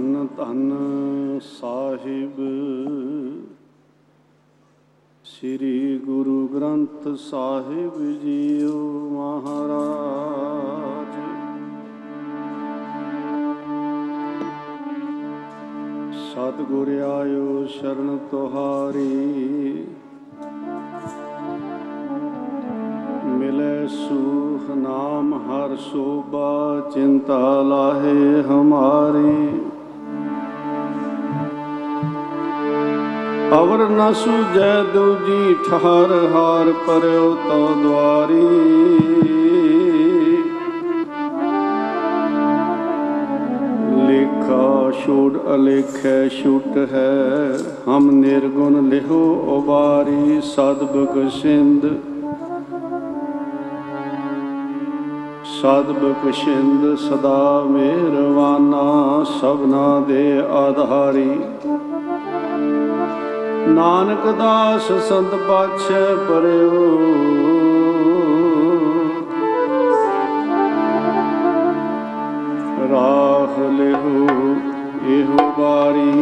ਧੰਨ ਧੰਨ ਸਾਹਿਬ। ਸ੍ਰੀ ਗੁਰੂ ਗ੍ਰੰਥ ਸਾਹਿਬ ਜੀਓ ਮਹਾਰਾਜ। ਸਤਿਗੁਰ ਆਇਓ ਸ਼ਰਨ ਤੁਹਾਰੀ। ਮਿਲੇ ਸੂਖ ਨਾਮ ਹਰ ਸੋਭਾ, ਚਿੰਤਾ ਲਾਹੇ ਹਮਾਰੀ। ਅਵਰ ਨ ਸੁਜੈ ਦੂਜੀ ਠਹਰ ਹਾਰ ਪਰਿਓ ਤੋ ਦਵਾਰੀ ਲੇਖਾ ਛੋੜ ਅਲੇਖੈ ਛੁਟ ਹੈ, ਹਮ ਨਿਰਗੁਣ ਲਿਹੋ ਉਬਾਰੀ ਸਦਬਕ ਸਿੰਧ। ਸਦਬਕ ਸਿੰਧ ਸਦਾ ਮਿਹਰਵਾਨਾ ਸਭਨਾ ਦੇ ਆਧਾਰੀ। ਨਾਨਕ ਦਾਸ ਸੰਤ ਪਾਛੈ ਪਰਿਓ। ਰਾਖ ਲਿਹੋ, ਇਹੋ ਬਾਰੀ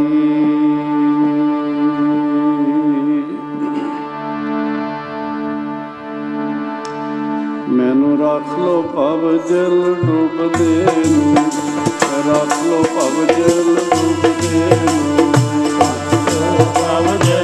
ਮੈਨੂੰ ਰੱਖ ਲੋ ਭਵ ਜਲ ਡੁੱਬਦੇ ਨੂੰ, ਰੱਖ ਲੋ ਭਵ ਜਲ ਡੁੱਬਦੇ ਨੂੰ। ਭਵ ਜਲ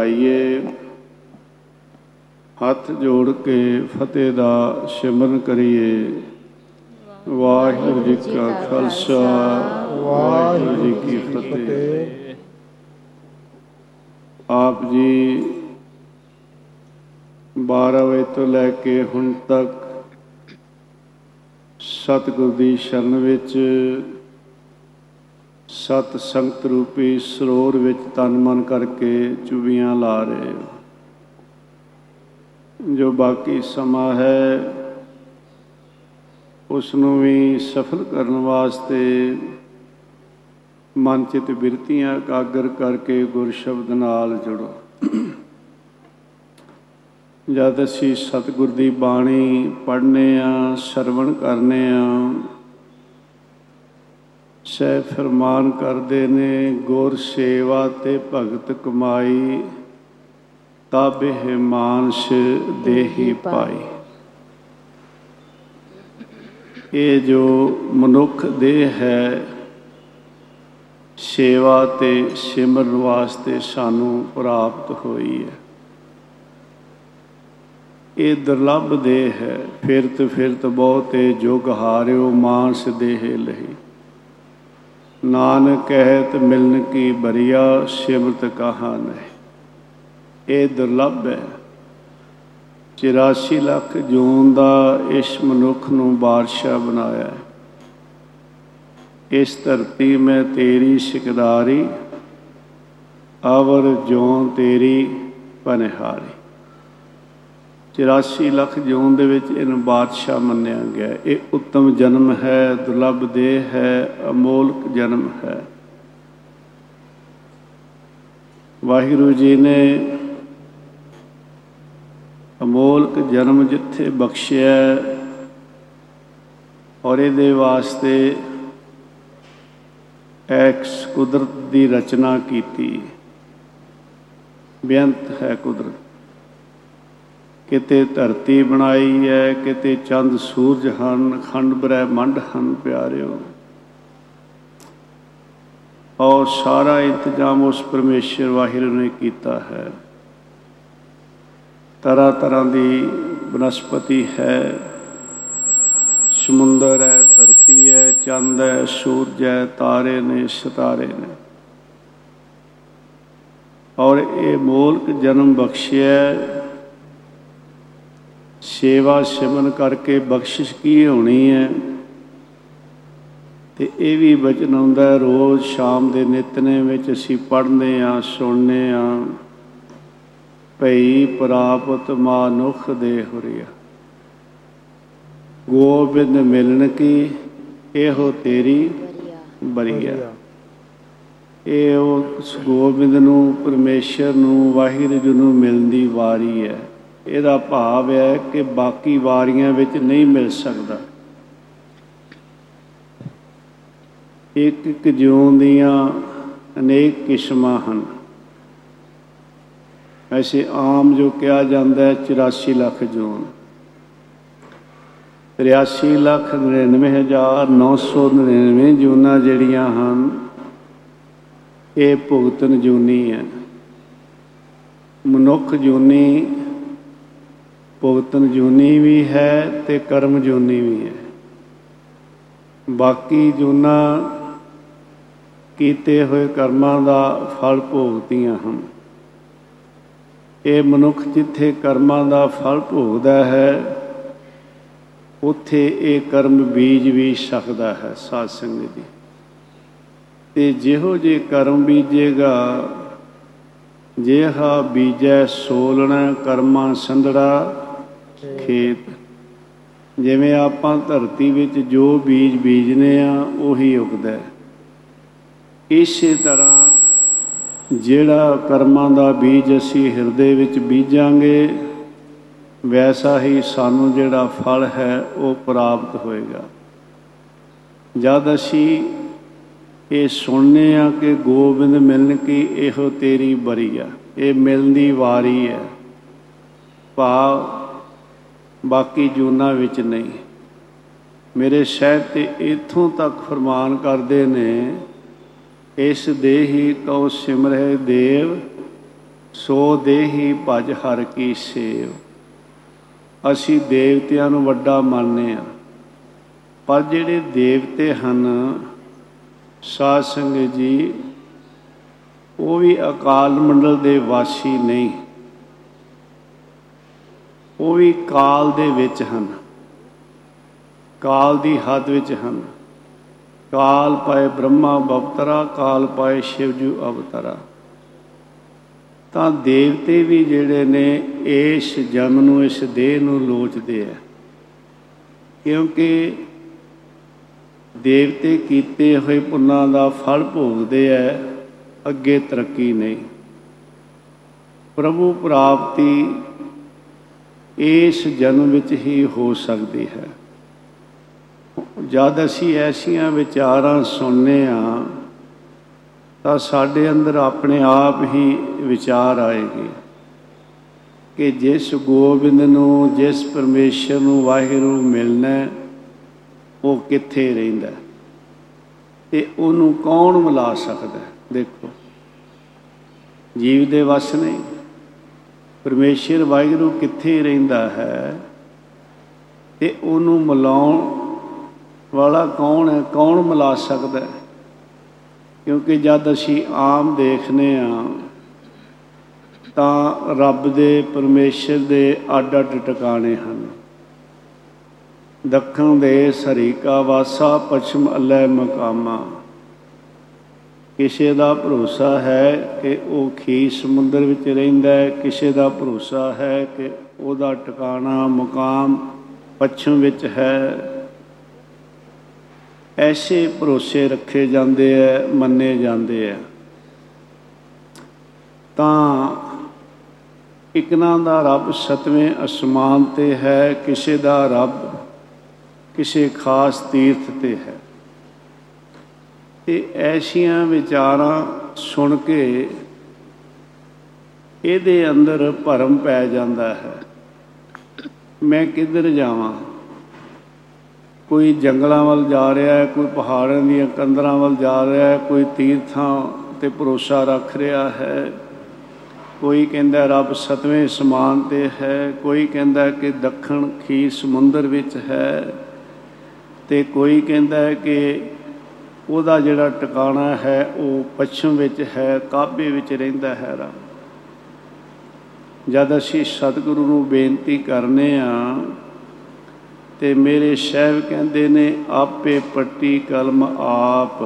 ਝੁਕਾਈਏ ਹੱਥ ਜੋੜ ਕੇ ਫਤਿਹ ਦਾ ਸਿਮਰਨ ਕਰੀਏ। ਵਾਹਿਗੁਰੂ ਜੀ ਕਾ ਖਾਲਸਾ, ਵਾਹਿਗੁਰੂ ਜੀ ਕੀ ਫਤਿਹ। ਆਪ ਜੀ 12 ਵਜੇ ਤੋਂ ਲੈ ਕੇ ਹੁਣ ਤੱਕ ਸਤਿਗੁਰ ਦੀ ਸ਼ਰਨ ਵਿੱਚ ਸਤ ਸੰਗਤ ਰੂਪੀ ਸਰੋਵਰ ਵਿੱਚ ਤਨ ਮਨ ਕਰਕੇ ਚੁਬੀਆਂ ਲਾ ਰਹੇ ਹੋ। ਜੋ ਬਾਕੀ ਸਮਾਂ ਹੈ ਉਸ ਨੂੰ ਵੀ ਸਫਲ ਕਰਨ ਵਾਸਤੇ ਮਨ ਚਿਤ ਬਿਰਤੀਆਂ ਇਕਾਗਰ ਕਰਕੇ ਗੁਰ ਸ਼ਬਦ ਨਾਲ ਜੁੜੋ। ਜਦ ਅਸੀਂ ਸਤਿਗੁਰ ਦੀ ਬਾਣੀ ਪੜ੍ਹਨੇ ਆ, ਸਰਵਣ ਕਰਨੇ ਆ ਸਹਿ ਫਰਮਾਨ ਕਰਦੇ ਨੇ ਗੁਰ ਸੇਵਾ ਤੇ ਭਗਤ ਕਮਾਈ ਤਾਬੇ ਮਾਨਸ ਦੇਹੀ ਪਾਈ ਇਹ ਜੋ ਮਨੁੱਖ ਦੇਹ ਹੈ ਸੇਵਾ ਤੇ ਸਿਮਰਨ ਵਾਸਤੇ ਸਾਨੂੰ ਪ੍ਰਾਪਤ ਹੋਈ ਹੈ। ਇਹ ਦੁਰਲਭ ਦੇਹ ਹੈ ਫਿਰਤ ਫਿਰਤ ਬਹੁਤੇ ਜੁਗ ਹਾਰਿਓ ਮਾਨਸ ਦੇਹ ਲਈ ਨਾਨਕ ਕਹਿਤ ਮਿਲਨ ਕੀ ਬਰੀਆ, ਸਿਮਰਤ ਕਹਾ ਨਹੀਂ। ਇਹ ਦੁਰਲਭ ਹੈ। 84 ਲੱਖ ਜੂਨ ਦਾ ਇਸ ਮਨੁੱਖ ਨੂੰ ਬਾਦਸ਼ਾਹ ਬਣਾਇਆ ਹੈ। ਇਸ ਧਰਤੀ ਮੈਂ ਤੇਰੀ ਸਿਕਦਾਰੀ, ਅਵਰ ਜੋਂ ਤੇਰੀ ਪਨਹਾਰੀ। 84 ਲੱਖ ਜੂਨ ਦੇ ਵਿੱਚ ਇਹਨੂੰ ਬਾਦਸ਼ਾਹ ਮੰਨਿਆ ਗਿਆ। ਇਹ ਉੱਤਮ ਜਨਮ ਹੈ, ਦੁਰਲਭ ਦੇਹ ਹੈ, ਅਮੋਲਕ ਜਨਮ ਹੈ। ਵਾਹਿਗੁਰੂ ਜੀ ਨੇ ਅਮੋਲਕ ਜਨਮ ਜਿੱਥੇ ਬਖਸ਼ਿਆ ਔਰ ਇਹਦੇ ਵਾਸਤੇ ਐਕਸ ਕੁਦਰਤ ਦੀ ਰਚਨਾ ਕੀਤੀ। ਬੇਅੰਤ ਹੈ ਕੁਦਰਤ। ਕਿਤੇ ਧਰਤੀ ਬਣਾਈ ਹੈ ਕਿਤੇ ਚੰਦ, ਸੂਰਜ ਹਨ, ਖੰਡ ਬ੍ਰਹਿਮੰਡ ਹਨ ਪਿਆਰਿਓ। ਔਰ ਸਾਰਾ ਇੰਤਜ਼ਾਮ ਉਸ ਪਰਮੇਸ਼ਰ ਵਾਹਿਗੁਰੂ ਨੇ ਕੀਤਾ ਹੈ। ਤਰ੍ਹਾਂ ਤਰ੍ਹਾਂ ਦੀ ਬਨਸਪਤੀ ਹੈ। ਸਮੁੰਦਰ ਹੈ, ਧਰਤੀ ਹੈ, ਚੰਦ ਹੈ, ਸੂਰਜ ਹੈ, ਤਾਰੇ ਨੇ, ਸਿਤਾਰੇ ਨੇ। ਔਰ ਇਹ ਮੋਲਕ ਜਨਮ ਬਖਸ਼ਿਆ ਸੇਵਾ ਸਿਮਨ ਕਰਕੇ ਬਖਸ਼ਿਸ਼ ਕੀ ਹੋਣੀ ਹੈ? ਤੇ ਇਹ ਵੀ ਬਚਨ ਆਉਂਦਾ ਰੋਜ਼ ਸ਼ਾਮ ਦੇ ਨਿਤਨੇ ਵਿੱਚ ਅਸੀਂ ਪੜ੍ਹਦੇ ਆ ਸੁਣਨੇ ਆ ਭਈ ਪ੍ਰਾਪਤ ਮਾਨੁਖ ਦੇ ਹੁਰੀਆ। ਗੋਬਿੰਦ ਮਿਲਣ ਕੀ, ਇਹੋ ਤੇਰੀ ਬਰੀਆ। ਇਹ ਉਸ ਗੋਬਿੰਦ ਨੂੰ, ਪਰਮੇਸ਼ਰ ਨੂੰ, ਵਾਹਿਗੁਰੂ ਜੀ ਨੂੰ ਮਿਲਣ ਦੀ ਵਾਰੀ ਹੈ। ਇਹਦਾ ਭਾਵ ਹੈ ਕਿ ਬਾਕੀ ਵਾਰੀਆਂ ਵਿੱਚ ਨਹੀਂ ਮਿਲ ਸਕਦਾ। ਇੱਕ ਇੱਕ ਜਿਉਂ ਦੀਆਂ ਅਨੇਕ ਕਿਸਮਾਂ ਹਨ। ਐਸੇ ਆਮ ਜੋ ਕਿਹਾ ਜਾਂਦਾ ਹੈ 84 ਲੱਖ ਜੂਨ 83 ਲੱਖ 99999 ਜੂਨਾਂ ਜਿਹੜੀਆਂ ਹਨ, ਇਹ ਭੁਗਤਨ ਜੂਨੀ ਹੈ। ਮਨੁੱਖ ਜੂਨੀ ਭੁਗਤਨ ਜੂਨੀ ਵੀ ਹੈ ਤੇ ਕਰਮ ਜੂਨੀ ਵੀ ਹੈ। ਬਾਕੀ ਜੂਨਾਂ ਕੀਤੇ ਹੋਏ ਕਰਮਾਂ ਦਾ ਫਲ ਭੋਗਦੀਆਂ ਹਨ। ਇਹ ਮਨੁੱਖ ਜਿੱਥੇ ਕਰਮਾਂ ਦਾ ਫਲ ਭੋਗਦਾ ਹੈ, ਉੱਥੇ ਇਹ ਕਰਮ ਬੀਜ ਵੀ ਸਕਦਾ ਹੈ ਸਾਧ ਸੰਗਤ ਜੀ ਤੇ ਜਿਹੋ ਜੇ ਕਰਮ ਬੀਜੇਗਾ, ਜਿਹਾ ਬੀਜੈ ਸੋਲਣਾ, ਕਰਮਾਂ ਸੰਧੜਾ ਖੇਤ। ਜਿਵੇਂ ਆਪਾਂ ਧਰਤੀ ਵਿੱਚ ਜੋ ਬੀਜ ਬੀਜਨੇ ਆ, ਉਹੀ ਉਗਦਾ ਹੈ। ਇਸੇ ਤਰ੍ਹਾਂ ਜਿਹੜਾ ਕਰਮਾਂ ਦਾ ਬੀਜ ਅਸੀਂ ਹਿਰਦੇ ਵਿੱਚ ਬੀਜਾਂਗੇ, ਵੈਸਾ ਹੀ ਸਾਨੂੰ ਜਿਹੜਾ ਫਲ ਹੈ, ਉਹ ਪ੍ਰਾਪਤ ਹੋਏਗਾ। ਜਦ ਅਸੀਂ ਇਹ ਸੁਣਨੇ ਆ ਕਿ ਗੋਬਿੰਦ ਮਿਲਣ ਕੀ ਇਹੋ ਤੇਰੀ ਬਰੀ ਆ, ਇਹ ਮਿਲਣ ਦੀ ਵਾਰੀ ਹੈ। ਭਾਵ ਬਾਕੀ ਜੂਨਾ ਵਿੱਚ ਨਹੀਂ। ਮੇਰੇ ਸ਼ਹਿਦ ਤੇ ਇਥੋਂ ਤੱਕ ਫਰਮਾਨ ਕਰਦੇ ਨੇ, ਇਸ ਦੇਹੀ ਕਉ ਸਿਮਰਹਿ ਦੇਵ, ਸੋ ਦੇਹੀ ਭਜ ਹਰ ਕੀ ਸੇਵ। ਅਸੀਂ ਦੇਵਤਿਆਂ ਨੂੰ ਵੱਡਾ ਮੰਨਦੇ ਆ ਪਰ ਜਿਹੜੇ ਦੇਵਤੇ ਹਨ, ਸਾਧ ਸੰਗਤ ਜੀ, ਉਹ ਵੀ ਅਕਾਲ ਮੰਡਲ ਦੇ ਵਾਸੀ ਨਹੀਂ। ਉਹ ਵੀ ਕਾਲ ਦੇ ਵਿੱਚ ਹਨ। ਕਾਲ ਦੀ ਹੱਦ ਵਿੱਚ ਹਨ। ਕਾਲ ਪਾਏ ਬ੍ਰਹਮਾ ਬਵਤਰਾ ਕਾਲ ਪਾਏ ਸ਼ਿਵਜੂ ਅਵਤਰਾ। ਤਾਂ ਦੇਵਤੇ ਵੀ ਜਿਹੜੇ ਨੇ, ਇਸ ਜਨਮ ਨੂੰ, ਇਸ ਦੇਹ ਨੂੰ ਲੋਚਦੇ ਆ। ਕਿਉਂਕਿ ਦੇਵਤੇ ਕੀਤੇ ਹੋਏ ਪੁੰਨਾਂ ਦਾ ਫਲ ਭੋਗਦੇ ਆ, ਅੱਗੇ ਤਰੱਕੀ ਨਹੀਂ। ਪ੍ਰਭੂ ਪ੍ਰਾਪਤੀ ਇਸ ਜਨਮ ਵਿੱਚ ਹੀ ਹੋ ਸਕਦੀ ਹੈ ਜਦ ਅਸੀਂ ਐਸੀਆਂ ਵਿਚਾਰਾਂ ਸੁਣਨੇ ਆ ਤਾਂ ਸਾਡੇ ਅੰਦਰ ਆਪਣੇ ਆਪ ਹੀ ਵਿਚਾਰ ਆਏਗੇ ਕਿ ਜਿਸ ਗੋਬਿੰਦ ਨੂੰ ਜਿਸ ਪਰਮੇਸ਼ਰ ਨੂੰ ਵਾਹਿਗੁਰੂ ਨੂੰ ਮਿਲਣਾ ਹੈ, ਉਹ ਕਿੱਥੇ ਰਹਿੰਦਾ ਹੈ? ਤੇ ਉਹਨੂੰ ਕੌਣ ਮਿਲਾ ਸਕਦਾ ਹੈ? ਦੇਖੋ ਜੀਵ ਦੇ ਵਸ ਨਹੀਂ ਪਰਮੇਸ਼ਰ ਵਾਹਿਗੁਰੂ ਕਿੱਥੇ ਰਹਿੰਦਾ ਹੈ ਤੇ ਉਹਨੂੰ ਮਿਲਾਉਣ ਵਾਲਾ ਕੌਣ ਹੈ, ਕੌਣ ਮਿਲਾ ਸਕਦਾ ਹੈ? ਕਿਉਂਕਿ ਜਦ ਅਸੀਂ ਆਮ ਦੇਖਨੇ ਆ ਤਾਂ ਰੱਬ ਦੇ, ਪਰਮੇਸ਼ਰ ਦੇ ਅੱਡ ਅੱਡ ਟਿਕਾਣੇ ਹਨ। ਦੱਖਣ ਦੇ ਸਰੀਕਾ ਵਾਸਾ, ਪਛਮ ਅੱਲੇ ਮਕਾਮਾ। ਕਿਸੇ ਦਾ ਭਰੋਸਾ ਹੈ ਕਿ ਉਹ ਖੀ ਸਮੁੰਦਰ ਵਿੱਚ ਰਹਿੰਦਾ ਹੈ, ਕਿਸੇ ਦਾ ਭਰੋਸਾ ਹੈ ਕਿ ਉਹਦਾ ਟਿਕਾਣਾ ਮਕਾਮ ਪੱਛਮ ਵਿੱਚ ਹੈ। ਐਸੇ ਭਰੋਸੇ ਰੱਖੇ ਜਾਂਦੇ ਐ, ਮੰਨੇ ਜਾਂਦੇ ਐ। ਤਾਂ ਇਕਨਾਂ ਦਾ ਰੱਬ ਸਤਵੇਂ ਅਸਮਾਨ ਤੇ ਹੈ, ਕਿਸੇ ਦਾ ਰੱਬ ਕਿਸੇ ਖਾਸ ਤੀਰਥ ਤੇ ਹੈ। ਤੇ ਐਸੀਆਂ ਵਿਚਾਰਾਂ ਸੁਣ ਕੇ ਇਹਦੇ ਅੰਦਰ ਭਰਮ ਪੈ ਜਾਂਦਾ ਹੈ। ਮੈਂ ਕਿੱਧਰ ਜਾਵਾਂ? ਕੋਈ ਜੰਗਲਾਂ ਵੱਲ ਜਾ ਰਿਹਾ ਹੈ, ਕੋਈ ਪਹਾੜਾਂ ਦੀਆਂ ਕੰਦਰਾਂ ਵੱਲ ਜਾ ਰਿਹਾ ਹੈ, ਕੋਈ ਤੀਰਥਾਂ ਤੇ ਭਰੋਸਾ ਰੱਖ ਰਿਹਾ ਹੈ। ਕੋਈ ਕਹਿੰਦਾ ਰੱਬ ਸਤਵੇਂ ਸਮਾਨ ਤੇ ਹੈ, ਕੋਈ ਕਹਿੰਦਾ ਕਿ ਦੱਖਣ ਖੀ ਸਮੁੰਦਰ ਵਿੱਚ ਹੈ ਤੇ ਕੋਈ ਕਹਿੰਦਾ ਹੈ ਕਿ ਉਹਦਾ ਜਿਹੜਾ ਟਿਕਾਣਾ ਹੈ, ਉਹ ਪੱਛਮ ਵਿੱਚ ਹੈ, ਕਾਬੇ ਵਿੱਚ ਰਹਿੰਦਾ ਹੈ ਰੱਬ ਜਦ ਅਸੀਂ ਸਤਿਗੁਰੂ ਨੂੰ ਬੇਨਤੀ ਕਰਨੇ ਆ ਤੇ ਮੇਰੇ ਸ਼ਹਿਬ ਕਹਿੰਦੇ ਨੇ, ਆਪੇ ਪੱਟੀ ਕਲਮ ਆਪ,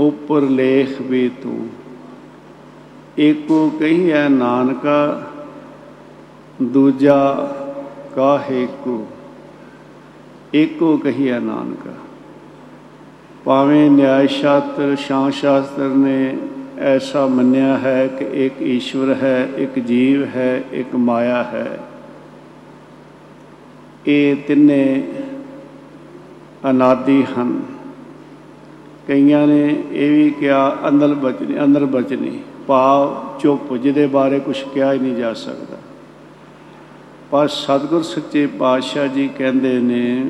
ਉੱਪਰ ਲੇਖ ਵੀ ਤੂੰ। ਏਕੋ ਕਹੀਐ ਨਾਨਕਾ, ਦੂਜਾ ਕਾਹੇ ਕੋ? ਏਕੋ ਕਹੀਐ ਨਾਨਕਾ। ਭਾਵੇਂ ਨਿਆਇ ਸ਼ਾਸਤਰ ਸ਼ਾਂ ਸ਼ਾਸਤਰ ਨੇ ਐਸਾ ਮੰਨਿਆ ਹੈ ਕਿ ਇੱਕ ਈਸ਼ਵਰ ਹੈ, ਇੱਕ ਜੀਵ ਹੈ, ਇੱਕ ਮਾਇਆ ਹੈ। ਇਹ ਤਿੰਨੇ ਅਨਾਦੀ ਹਨ। ਕਈਆਂ ਨੇ ਇਹ ਵੀ ਕਿਹਾ, ਅੰਦਰ ਬਚਨੀ ਅੰਦਰ ਬਚਨੀ, ਭਾਵ ਚੁੱਪ, ਜਿਹਦੇ ਬਾਰੇ ਕੁਝ ਕਿਹਾ ਹੀ ਨਹੀਂ ਜਾ ਸਕਦਾ। ਪਰ ਸਤਿਗੁਰ ਸੱਚੇ ਪਾਤਸ਼ਾਹ ਜੀ ਕਹਿੰਦੇ ਨੇ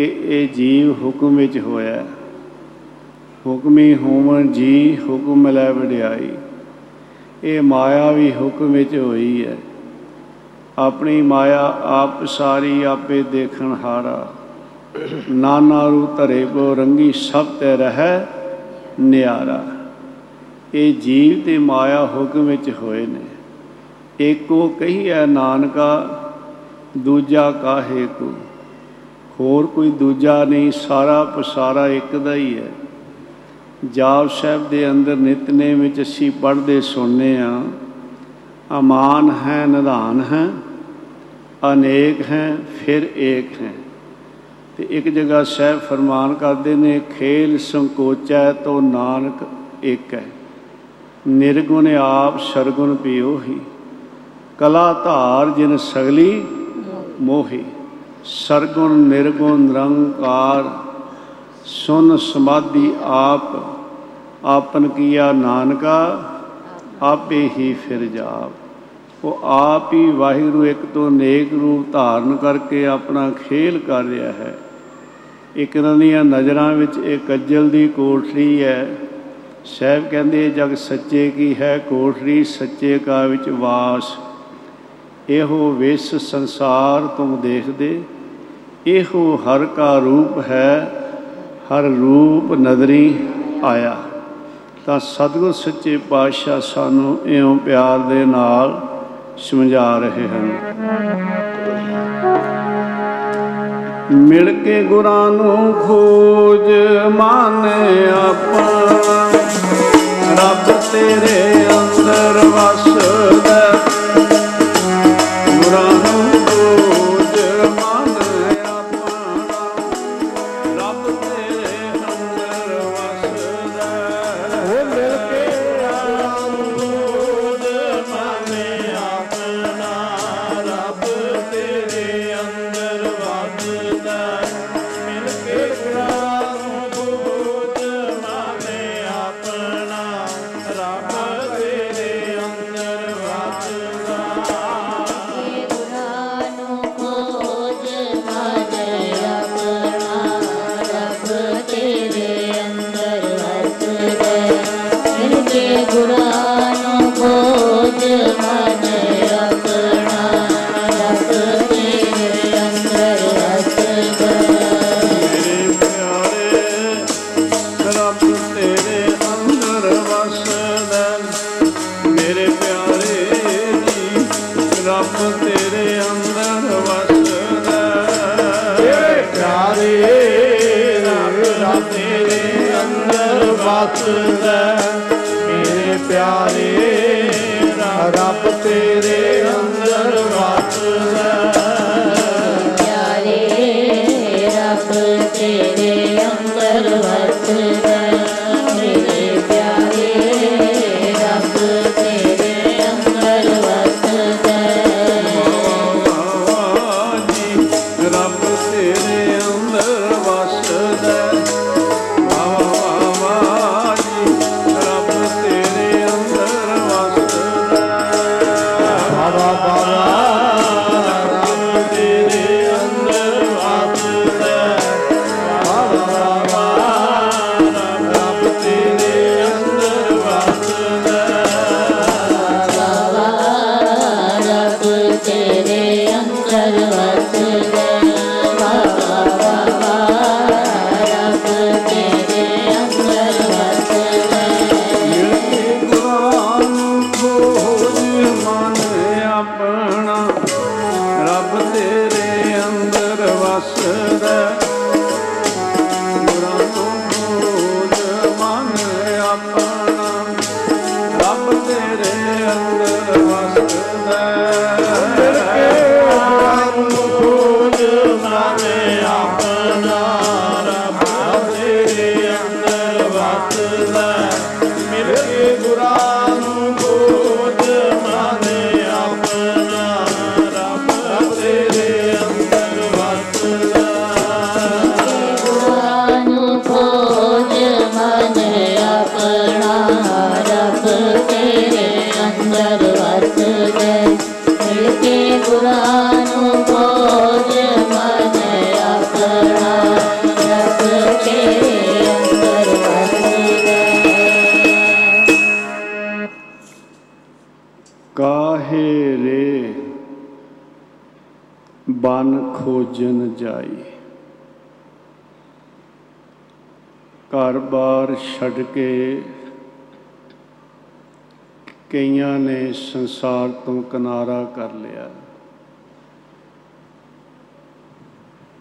ਕਿ ਇਹ ਜੀਵ ਹੁਕਮ ਵਿੱਚ ਹੋਇਆ ਹੁਕਮੀ ਹੋਵਨ ਜੀ ਹੁਕਮ ਲੈ ਵਡਿਆਈ। ਇਹ ਮਾਇਆ ਵੀ ਹੁਕਮ ਵਿੱਚ ਹੋਈ ਹੈ। ਆਪਣੀ ਮਾਇਆ ਆਪ ਸਾਰੀ ਆਪੇ ਦੇਖਣ ਹਾਰਾ। ਨਾਨਾ ਰੂ ਧਰੇ ਕੋ ਰੰਗੀ ਸਭ ਤੇ ਰਹਿ ਨਿਆਰਾ। ਇਹ ਜੀਵ ਤੇ ਮਾਇਆ ਹੁਕਮ ਵਿੱਚ ਹੋਏ ਨੇ। ਏਕੋ ਕਹੀਐ ਨਾਨਕਾ, ਦੂਜਾ ਕਾਹੇ ਕੋ? ਹੋਰ ਕੋਈ ਦੂਜਾ ਨਹੀਂ, ਸਾਰਾ ਪਸਾਰਾ ਇੱਕ ਦਾ ਹੀ ਹੈ। ਜਾਪ ਸਾਹਿਬ ਦੇ ਅੰਦਰ ਨਿਤਨੇਮ ਵਿੱਚ ਅਸੀਂ ਪੜ੍ਹਦੇ ਸੁਣਨੇ ਆ, ਅਮਾਨ ਹੈ, ਨਿਧਾਨ ਹੈ, ਅਨੇਕ ਹੈ, ਫਿਰ ਏਕ ਹੈ। ਤੇ ਇੱਕ ਜਗ੍ਹਾ ਸਹਿਬ ਫਰਮਾਨ ਕਰਦੇ ਨੇ, ਖੇਲ ਸੰਕੋਚੈ ਤੋ ਨਾਨਕ ਇੱਕ ਹੈ ਨਿਰਗੁਣ ਆਪ ਸਰਗੁਣ ਪਿਓ ਹੀ ਕਲਾ ਧਾਰ ਜਿਨ ਸਗਲੀ ਮੋਹੀ। ਸਰਗੁਣ, ਨਿਰਗੁਣ, ਨਿਰੰਕਾਰ, ਸੁਨ ਸਮਾਧੀ ਆਪ, ਆਪਨ ਕੀਆ ਨਾਨਕਾ, ਆਪੇ ਹੀ ਫਿਰ ਜਾਪ। ਉਹ ਆਪ ਹੀ ਵਾਹਿਗੁਰੂ ਇੱਕ ਤੋਂ ਨੇਕ ਰੂਪ ਧਾਰਨ ਕਰਕੇ ਆਪਣਾ ਖੇਲ ਕਰ ਰਿਹਾ ਹੈ। ਇੱਕ ਇਹਨਾਂ ਦੀਆਂ ਨਜ਼ਰਾਂ ਵਿੱਚ ਇਹ ਕੱਜਲ ਦੀ ਕੋਠੜੀ ਹੈ। ਸਹਿਬ ਕਹਿੰਦੇ, ਜਗ ਸੱਚੇ ਕੀ ਹੈ? ਕੋਠੜੀ ਸੱਚੇ ਕਾ ਵਿੱਚ ਵਾਸ। ਇਹੋ ਵਿਸ ਸੰਸਾਰ ਤੁਮ ਦੇਖਦੇ, ਇਹੋ ਹਰ ਕਾ ਰੂਪ ਹੈ, ਹਰ ਰੂਪ ਨਦਰੀ ਆਇਆ। ਤਾਂ ਸਤਿਗੁਰ ਸੱਚੇ ਪਾਤਸ਼ਾਹ ਸਾਨੂੰ ਇਉਂ ਪਿਆਰ ਦੇ ਨਾਲ ਸਮਝਾ ਰਹੇ ਹਨ। ਮਿਲ ਕੇ ਗੁਰਾਂ ਨੂੰ ਖੋਜ ਮਨ ਆਪਣਾ ਰੱਬ ਤੇਰੇ ਵਸਦਾ ਬਨ ਖੋਜਨ ਜਾਈ। ਘਰ-ਬਾਰ ਛੱਡ ਕੇ ਕਈਆਂ ਨੇ ਸੰਸਾਰ ਤੋਂ ਕਿਨਾਰਾ ਕਰ ਲਿਆ।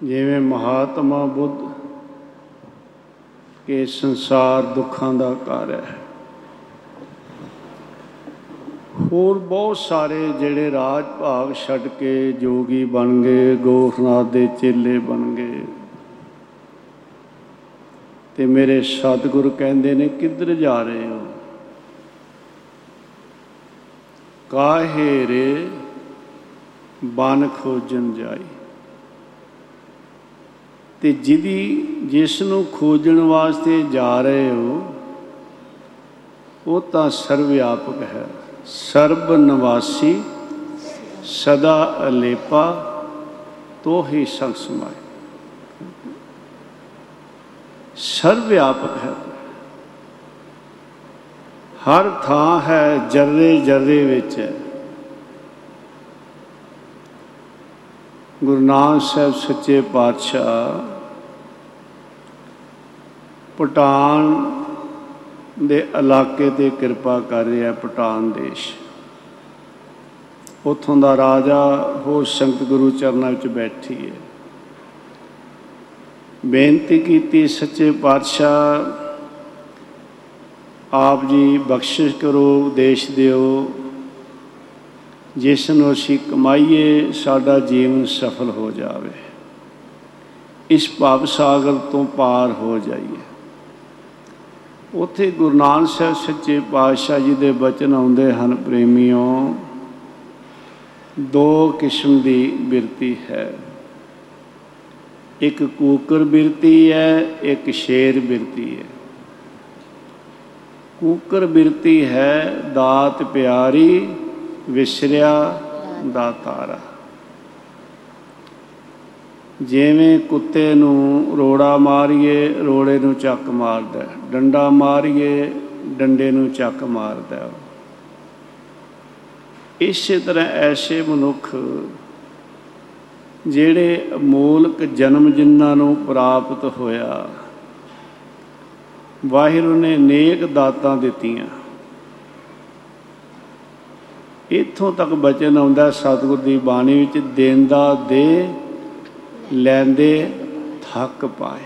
ਜਿਵੇਂ ਮਹਾਤਮਾ ਬੁੱਧ ਕਿ ਸੰਸਾਰ ਦੁੱਖਾਂ ਦਾ ਘਰ ਹੈ। ਹੋਰ ਬਹੁਤ ਸਾਰੇ ਜਿਹੜੇ ਰਾਜ ਭਾਗ ਛੱਡ ਕੇ ਜੋਗੀ ਬਣ ਗਏ ਗੋਖਨਾਥ ਦੇ ਚੇਲੇ ਬਣ ਗਏ। ਤੇ ਮੇਰੇ ਸਤਿਗੁਰ ਕਹਿੰਦੇ ਨੇ, ਕਿੱਧਰ ਜਾ ਰਹੇ ਹੋ? ਕਾਹੇ ਰੇ ਬਨ ਖੋਜਨ ਜਾਈ? ਤੇ ਜਿਹਦੀ, ਜਿਸ ਨੂੰ ਖੋਜਣ ਵਾਸਤੇ ਜਾ ਰਹੇ ਹੋ, ਉਹ ਤਾਂ ਸਰਵਿਆਪਕ ਹੈ। ਸਰਬ ਨਿਵਾਸੀ ਸਦਾ ਅਲੇਪਾ ਤੋ ਹੀ ਸੰਗ ਸਮਾਏ। ਸਰਵਿਆਪਕ ਹੈ। ਹਰ ਥਾਂ ਹੈ ਜਰਰੇ ਜਰਰੇ ਵਿੱਚ। ਹੈ ਗੁਰੂ ਨਾਨਕ ਸਾਹਿਬ ਸੱਚੇ ਪਾਤਸ਼ਾਹ ਭੂਟਾਨ ਦੇ ਇਲਾਕੇ ਤੇ ਕਿਰਪਾ ਕਰ ਰਿਹਾ ਭੂਟਾਨ ਦੇਸ਼। ਉਥੋਂ ਦਾ ਰਾਜਾ ਹੋ ਸੰਗਤ ਗੁਰੂ ਚਰਨਾਂ ਵਿੱਚ ਬੈਠੀ ਹੈ। ਬੇਨਤੀ ਕੀਤੀ ਸੱਚੇ ਪਾਤਸ਼ਾਹ, ਆਪ ਜੀ ਬਖਸ਼ਿਸ਼ ਕਰੋ ਦੇਸ਼ ਦਿਓ। ਜਿਸ ਨੂੰ ਅਸੀਂ ਕਮਾਈਏ, ਸਾਡਾ ਜੀਵਨ ਸਫਲ ਹੋ ਜਾਵੇ। ਇਸ ਭਵ ਸਾਗਰ ਤੋਂ ਪਾਰ ਹੋ ਜਾਈਏ। ਉਥੇ ਗੁਰੂ ਨਾਨਕ ਸਾਹਿਬ ਸੱਚੇ ਪਾਤਸ਼ਾਹ ਜੀ ਦੇ ਬਚਨ ਆਉਂਦੇ ਹਨ, ਪ੍ਰੇਮੀਓ, ਦੋ ਕਿਸਮ ਦੀ ਬਿਰਤੀ ਹੈ। ਇੱਕ ਕੂਕਰ ਬਿਰਤੀ ਹੈ, ਇੱਕ ਸ਼ੇਰ ਬਿਰਤੀ ਹੈ। ਕੂਕਰ ਬਿਰਤੀ ਹੈ, ਦਾਤ ਪਿਆਰੀ, ਵਿਸਰਿਆ, ਦਾਤਾਰਾ। ਜਿਵੇਂ ਕੁੱਤੇ ਨੂੰ ਰੋੜਾ ਮਾਰੀਏ, ਰੋੜੇ ਨੂੰ ਚੱਕ ਮਾਰਦਾ ਡੰਡਾ ਮਾਰੀਏ, ਡੰਡੇ ਨੂੰ ਚੱਕ ਮਾਰਦਾ ਇਸੇ ਤਰ੍ਹਾਂ ਐਸੇ ਮਨੁੱਖ ਜਿਹੜੇ ਅਮੋਲਕ ਜਨਮ ਜਿਨ੍ਹਾਂ ਨੂੰ ਪ੍ਰਾਪਤ ਹੋਇਆ, ਵਾਹਿਗੁਰੂ ਨੇ ਨੇਕ ਦਾਤਾਂ ਦਿੱਤੀਆਂ। ਇੱਥੋਂ ਤੱਕ ਬਚਨ ਆਉਂਦਾ ਸਤਿਗੁਰ ਦੀ ਬਾਣੀ ਵਿੱਚ, ਦੇਂਦਾ ਦੇ ਲੈਂਦੇ ਥੱਕ ਪਾਏ।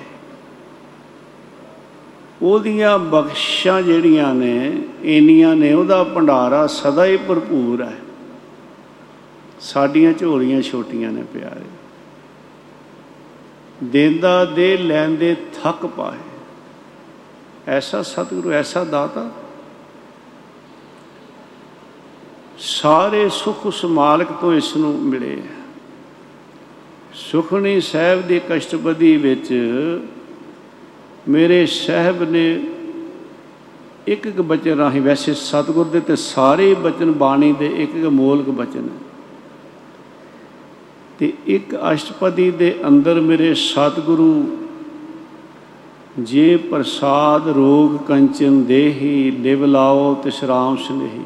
ਉਹਦੀਆਂ ਬਖਸ਼ਾਂ ਜਿਹੜੀਆਂ ਨੇ, ਇੰਨੀਆਂ ਨੇ, ਉਹਦਾ ਭੰਡਾਰਾ ਸਦਾ ਹੀ ਭਰਪੂਰ ਹੈ। ਸਾਡੀਆਂ ਝੋਲੀਆਂ ਛੋਟੀਆਂ ਨੇ ਪਿਆਰੇ। ਦੇਂਦਾ ਦੇ, ਲੈਂਦੇ ਥੱਕ ਪਾਏ। ਐਸਾ ਸਤਿਗੁਰੂ, ਐਸਾ ਦਾਤਾ। ਸਾਰੇ ਸੁਖ ਉਸ ਮਾਲਕ ਤੋਂ ਇਸ ਨੂੰ ਮਿਲੇ। ਸੁਖਣੀ ਸਾਹਿਬ ਦੀ ਕਸ਼ਟਪਦੀ ਵਿੱਚ ਮੇਰੇ ਸਾਹਿਬ ਨੇ ਇੱਕ ਇੱਕ ਬਚਨ ਰਾਹੀਂ, ਵੈਸੇ ਸਤਿਗੁਰ ਦੇ ਤੇ ਸਾਰੇ ਬਚਨ ਬਾਣੀ ਦੇ ਇੱਕ ਇੱਕ ਮੋਲਕ ਬਚਨ ਤੇ ਇੱਕ ਅਸ਼ਟਪਦੀ ਦੇ ਅੰਦਰ ਮੇਰੇ ਸਤਿਗੁਰੂ, ਜੇ ਪ੍ਰਸਾਦ ਰੋਗ ਕੰਚਨ ਦੇਹੀ, ਲਿਵ ਲਾਓ ਤਿਸਰਾਮ ਸਨੇਹੀ।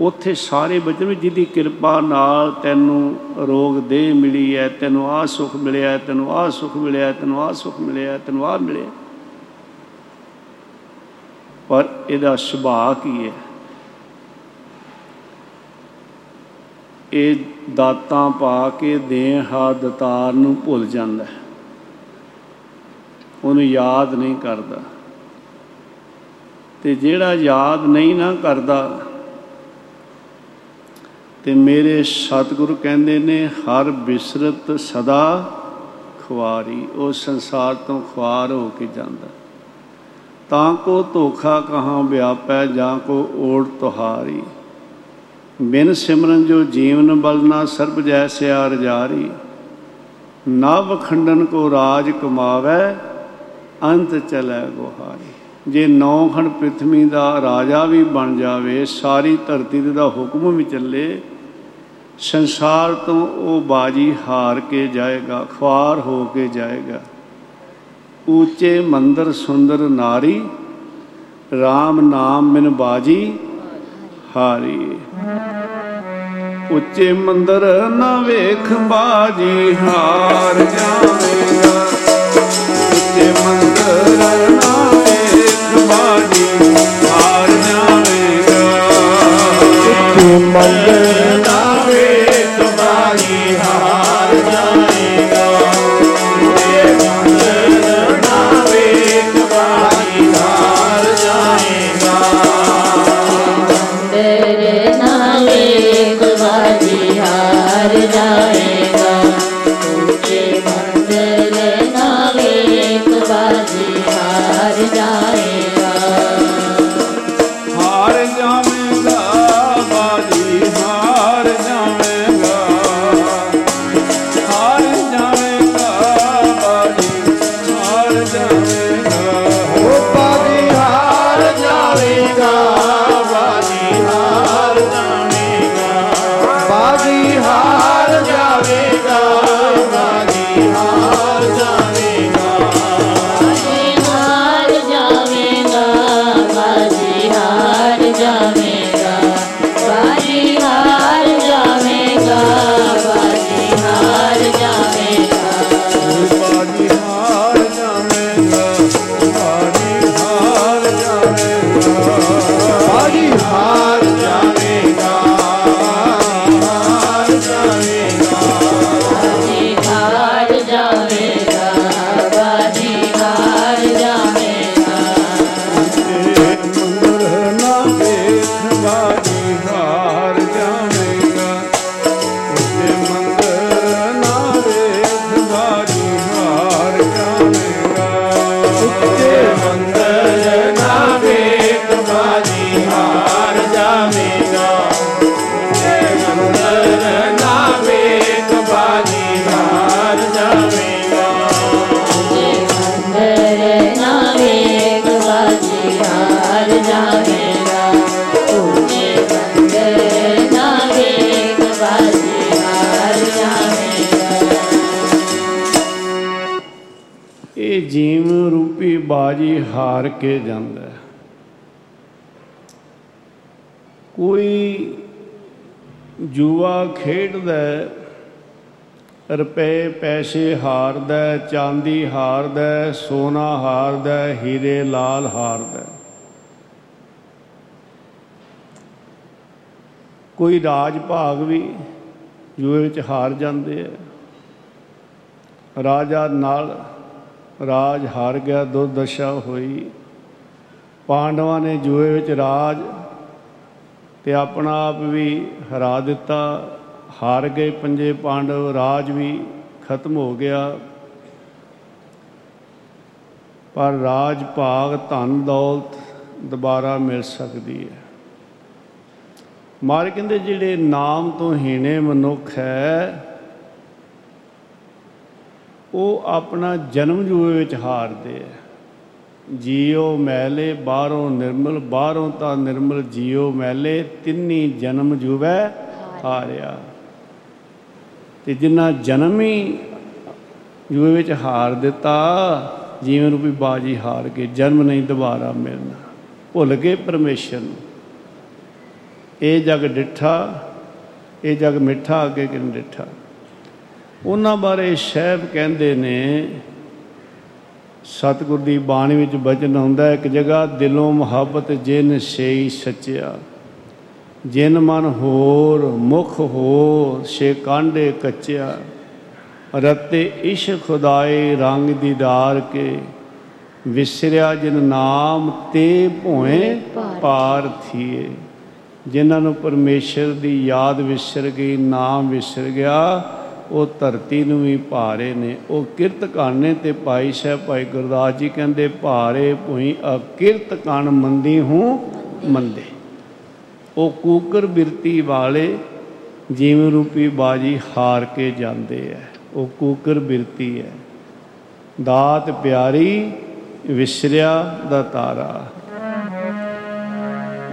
ਉੱਥੇ ਸਾਰੇ ਬਚਨ ਵਿੱਚ ਜਿਹਦੀ ਕਿਰਪਾ ਨਾਲ ਤੈਨੂੰ ਰੋਗ ਦੇ ਮਿਲੀ ਹੈ ਤੈਨੂੰ ਆ ਸੁਖ ਮਿਲਿਆ, ਤੈਨੂੰ ਆ ਸੁਖ ਮਿਲਿਆ, ਤੈਨੂੰ ਆ ਸੁਖ ਮਿਲਿਆ, ਤੈਨੂੰ ਆ ਮਿਲਿਆ। ਪਰ ਇਹਦਾ ਸੁਭਾਅ ਕੀ ਹੈ ਇਹ ਦਾਤਾਂ ਪਾ ਕੇ ਦੇ ਹਾ ਦਤਾਰ ਨੂੰ ਭੁੱਲ ਜਾਂਦਾ ਹੈ ਉਹਨੂੰ ਯਾਦ ਨਹੀਂ ਕਰਦਾ। ਤੇ ਜਿਹੜਾ ਯਾਦ ਨਹੀਂ ਨਾ ਕਰਦਾ ਤੇ ਮੇਰੇ ਸਤਿਗੁਰੂ ਕਹਿੰਦੇ ਨੇ, ਹਰ ਬਿਸਰਤ ਸਦਾ ਖੁਆਰੀ, ਉਹ ਸੰਸਾਰ ਤੋਂ ਖੁਆਰ ਹੋ ਕੇ ਜਾਂਦਾ। ਤਾਂ ਕੋ ਧੋਖਾ ਕਹਾਂ ਵਿਆਪੈ, ਜਾਂ ਕੋ ਓੜ ਤੁਹਾਰੀ। ਬਿਨ ਸਿਮਰਨ ਜੋ ਜੀਵਨ ਬਲਨਾ ਸਰਬ ਜੈਸੇ ਆਰ ਜਾਰੀ। ਨਵ ਖੰਡਨ ਕੋ ਰਾਜ ਕਮਾਵੇ, ਅੰਤ ਚਲੇ ਗੋਹਾਰੀ। ਜੇ ਨੌ ਖੰਡ ਪ੍ਰithvi ਦਾ ਰਾਜਾ ਵੀ ਬਣ ਜਾਵੇ, ਸਾਰੀ ਧਰਤੀ ਦਾ ਹੁਕਮ ਵੀ ਚੱਲੇ ਸੰਸਾਰ ਤੋਂ ਉਹ ਬਾਜੀ ਹਾਰ ਕੇ ਜਾਏਗਾ ਖਵਾਰ ਹੋ ਕੇ ਜਾਏਗਾ। ਉੱਚੇ ਮੰਦਰ ਸੁੰਦਰ ਨਾਰੀ RAM ਨਾਮ ਮਿਨ ਬਾਜੀ ਹਾਰੀ। ਉੱਚੇ ਮੰਦਰ ਨਾ ਵੇਖ ਬਾਜੀ ਹਾਰ ਜਾਵੇਗਾ। ਉੱਚੇ ਮੰਦਰ ਨਾ ਵੇਖ ਬਾਜੀ ਹਾਰ ਜਾਵੇਗਾ। ਉੱਚੇ ਮੰਦਰ ਕੇ ਜਾਂਦਾ ਹੈ। ਕੋਈ ਜੂਆ ਖੇਡਦਾ ਹੈ, ਰੁਪਏ ਪੈਸੇ ਹਾਰਦਾ ਹੈ, ਚਾਂਦੀ ਹਾਰਦਾ ਹੈ, ਸੋਨਾ ਹਾਰਦਾ ਹੈ, ਹੀਰੇ ਲਾਲ ਹਾਰਦਾ ਹੈ। ਕੋਈ ਰਾਜ ਭਾਗ ਵੀ ਜੂਏ ਵਿੱਚ ਹਾਰ ਜਾਂਦੇ ਆ ਰਾਜਾ ਨਾਲ ਰਾਜ ਹਾਰ ਗਿਆ ਦੁਰਦਸ਼ਾ ਹੋਈ। ਪਾਂਡਵਾਂ ਨੇ ਜੂਏ ਵਿੱਚ ਰਾਜ ਤੇ ਆਪਣਾ ਆਪ ਵੀ ਹਰਾ ਦਿੱਤਾ। ਹਾਰ ਗਏ ਪੰਜੇ ਪਾਂਡਵ, ਰਾਜ ਵੀ ਖਤਮ ਹੋ ਗਿਆ। ਪਰ ਰਾਜ ਭਾਗ ਧਨ ਦੌਲਤ ਦੁਬਾਰਾ ਮਿਲ ਸਕਦੀ ਹੈ। ਮਾਰ ਕਹਿੰਦੇ, ਜਿਹੜੇ ਨਾਮ ਤੋਂ ਹੀਣੇ ਮਨੁੱਖ ਹੈ, ਉਹ ਆਪਣਾ ਜਨਮ ਜੂਏ ਵਿੱਚ ਹਾਰਦੇ ਆ ਜੀਉ ਮੈਲੇ ਬਾਹਰੋਂ ਨਿਰਮਲ, ਬਾਹਰੋਂ ਤਾਂ ਨਿਰਮਲ ਜੀਉ ਮੈਲੇ, ਤਿੰਨੀ ਜਨਮ ਜੂਵੇ ਹਾਰਿਆ। ਤੇ ਜਿੰਨਾ ਜਨਮ ਹੀ ਜੂਏ ਵਿੱਚ ਹਾਰ ਦਿੱਤਾ, ਜੀਵਨ ਰੂਪੀ ਬਾਜੀ ਹਾਰ ਕੇ ਜਨਮ ਨਹੀਂ ਦੁਬਾਰਾ ਮਿਲਣਾ। ਭੁੱਲ ਗਏ ਪਰਮੇਸ਼ਰ ਨੂੰ। ਇਹ ਜਗ ਡਿੱਠਾ, ਇਹ ਜਗ ਮਿੱਠਾ ਅੱਗੇ ਕਿਨ ਡਿੱਠਾ। ਉਹਨਾਂ ਬਾਰੇ ਸ਼ਹਿਬ ਕਹਿੰਦੇ ਨੇ ਸਤਿਗੁਰ ਦੀ ਬਾਣੀ ਵਿੱਚ ਬਚਨ ਆਉਂਦਾ ਇੱਕ ਜਗ੍ਹਾ ਦਿਲੋਂ ਮੁਹੱਬਤ ਜਿਨ ਸੇਈ ਸੱਚਿਆ। ਜਿਨ ਮਨ ਹੋਰ, ਮੁਖ ਹੋਰ ਸੇ ਕਾਂਡੇ ਕੱਚਿਆ। ਰਤੇ ਇਸ਼ ਖੁਦਾਏ ਰੰਗ ਦੀਦਾਰ ਕੇ। ਵਿਸਰਿਆ ਜਿਨ ਨਾਮ, ਤੇ ਭੋਏ ਪਾਰ ਥੀਏ। ਜਿਨ੍ਹਾਂ ਨੂੰ ਪਰਮੇਸ਼ਰ ਦੀ ਯਾਦ ਵਿਸਰ ਗਈ, ਨਾਮ ਵਿਸਰ ਗਿਆ। ਉਹ ਧਰਤੀ ਨੂੰ ਵੀ ਭਾਰੇ ਨੇ। ਉਹ ਕਿਰਤ ਕਾਣੇ ਤੇ ਭਾਈ ਸਾਹਿਬ ਭਾਈ ਗੁਰਦਾਸ ਜੀ ਕਹਿੰਦੇ, ਭਾਰੇ ਭੂਈ ਅਕਿਰਤ ਕਣ ਮੰਦੀ ਹੂੰ ਮੰਦੇ। ਉਹ ਕੂਕਰ ਬਿਰਤੀ ਵਾਲੇ ਜੀਵ ਰੂਪੀ ਬਾਜੀ ਹਾਰ ਕੇ ਜਾਂਦੇ ਐ। ਉਹ ਕੂਕਰ ਬਿਰਤੀ ਹੈ ਦਾਤ ਪਿਆਰੀ ਵਿਸਰਿਆ ਦਾ ਤਾਰਾ।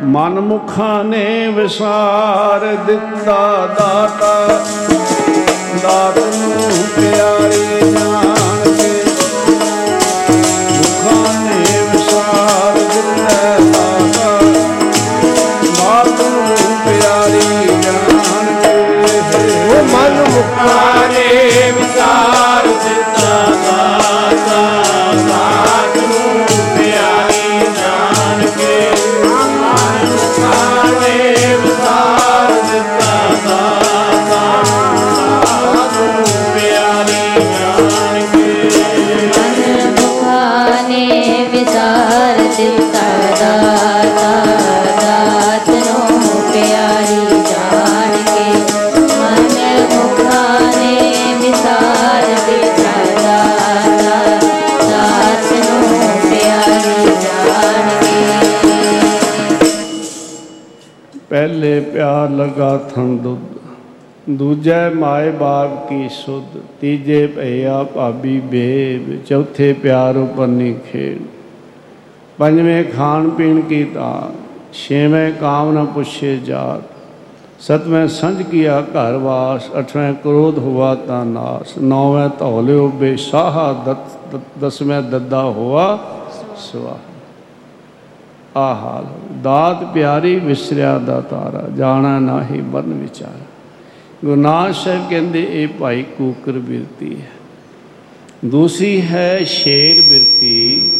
ਮਨ ਮੁਖਾਂ ਨੇ ਵਿਸਾਰ ਦਿੱਤਾ ਦਾਤਾ। ਦਾਤ ਨੂੰ ਪਿਆਰੀ ਜਾਣ ਪਹਿਲੇ ਪਿਆਰ ਲਗਾ ਥਣ ਦੁੱਧ, ਦੂਜੇ ਮਾਏ ਬਾਪ ਕੀ ਸੁਧ, ਤੀਜੇ ਭਈਆ ਭਾਬੀ ਬੇਬ, ਚੌਥੇ ਪਿਆਰ ਉਪਰਨੀ ਖੇਡ। ਪੰਜਵੇਂ ਖਾਣ ਪੀਣ ਕੀ ਤਾਰ ਛੇਵੇਂ ਕਾਮ ਨ ਪੁੱਛੇ ਜਾਤ, ਸਤਵੇਂ ਸੰਜ ਕੀਆ ਘਰ ਵਾਸ, ਅਠਵੇਂ ਕ੍ਰੋਧ ਹੁਆ ਤਾ ਨਾਸ, ਨੌਵੇਂ ਧੌਲਿਓ ਬੇਸਾਹਾ ਦਤ ਦਸਵੇਂ ਦੱਦਾ ਹੁਆ ਸਵਾ ਆ ਹਾਲ ਦਾਤ ਪਿਆਰੀ ਵਿਸਰਿਆ ਦਾ ਤਾਰਾ ਜਾਣਾ ਨਾਹੀ ਬਨ ਵਿਚਾਰ। ਗੁਰੂ ਨਾਨਕ ਸਾਹਿਬ ਕਹਿੰਦੇ ਇਹ ਭਾਈ ਕੂਕਰ ਬਿਰਤੀ ਹੈ। ਦੂਸਰੀ ਹੈ ਸ਼ੇਰ ਬਿਰਤੀ।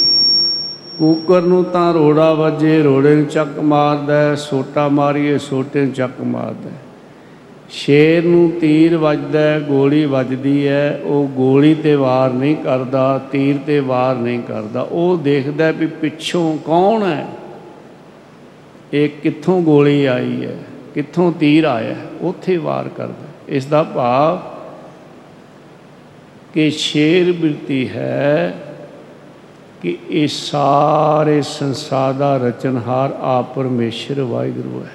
ਕੂਕਰ ਨੂੰ ਤਾਂ ਰੋੜਾ ਵੱਜੇ ਰੋੜੇ ਨੂੰ ਚੱਕ ਮਾਰਦਾ ਹੈ, ਸੋਟਾ ਮਾਰੀਏ ਸੋਟੇ ਨੂੰ ਚੱਕ ਮਾਰਦਾ ਹੈ। ਸ਼ੇਰ ਨੂੰ ਤੀਰ ਵੱਜਦਾ ਹੈ, ਗੋਲੀ ਵੱਜਦੀ ਹੈ ਉਹ ਗੋਲੀ ਤੇ ਵਾਰ ਨਹੀਂ ਕਰਦਾ ਤੀਰ ਤੇ ਵਾਰ ਨਹੀਂ ਕਰਦਾ। ਉਹ ਦੇਖਦਾ ਹੈ ਵੀ ਪਿੱਛੋਂ ਕੌਣ ਹੈ? ਇਹ ਕਿੱਥੋਂ ਗੋਲੀ ਆਈ ਹੈ? ਕਿੱਥੋਂ ਤੀਰ ਆਇਆ ਹੈ, ਉੱਥੇ ਵਾਰ ਕਰਦਾ ਇਸ ਦਾ ਭਾਵ ਕਿ ਸ਼ੇਰ ਬਿਰਤੀ ਹੈ ਕਿ ਇਹ ਸਾਰੇ ਸੰਸਾਰ ਦਾ ਰਚਨਹਾਰ ਆਪ ਪਰਮੇਸ਼ਰ ਵਾਹਿਗੁਰੂ ਹੈ।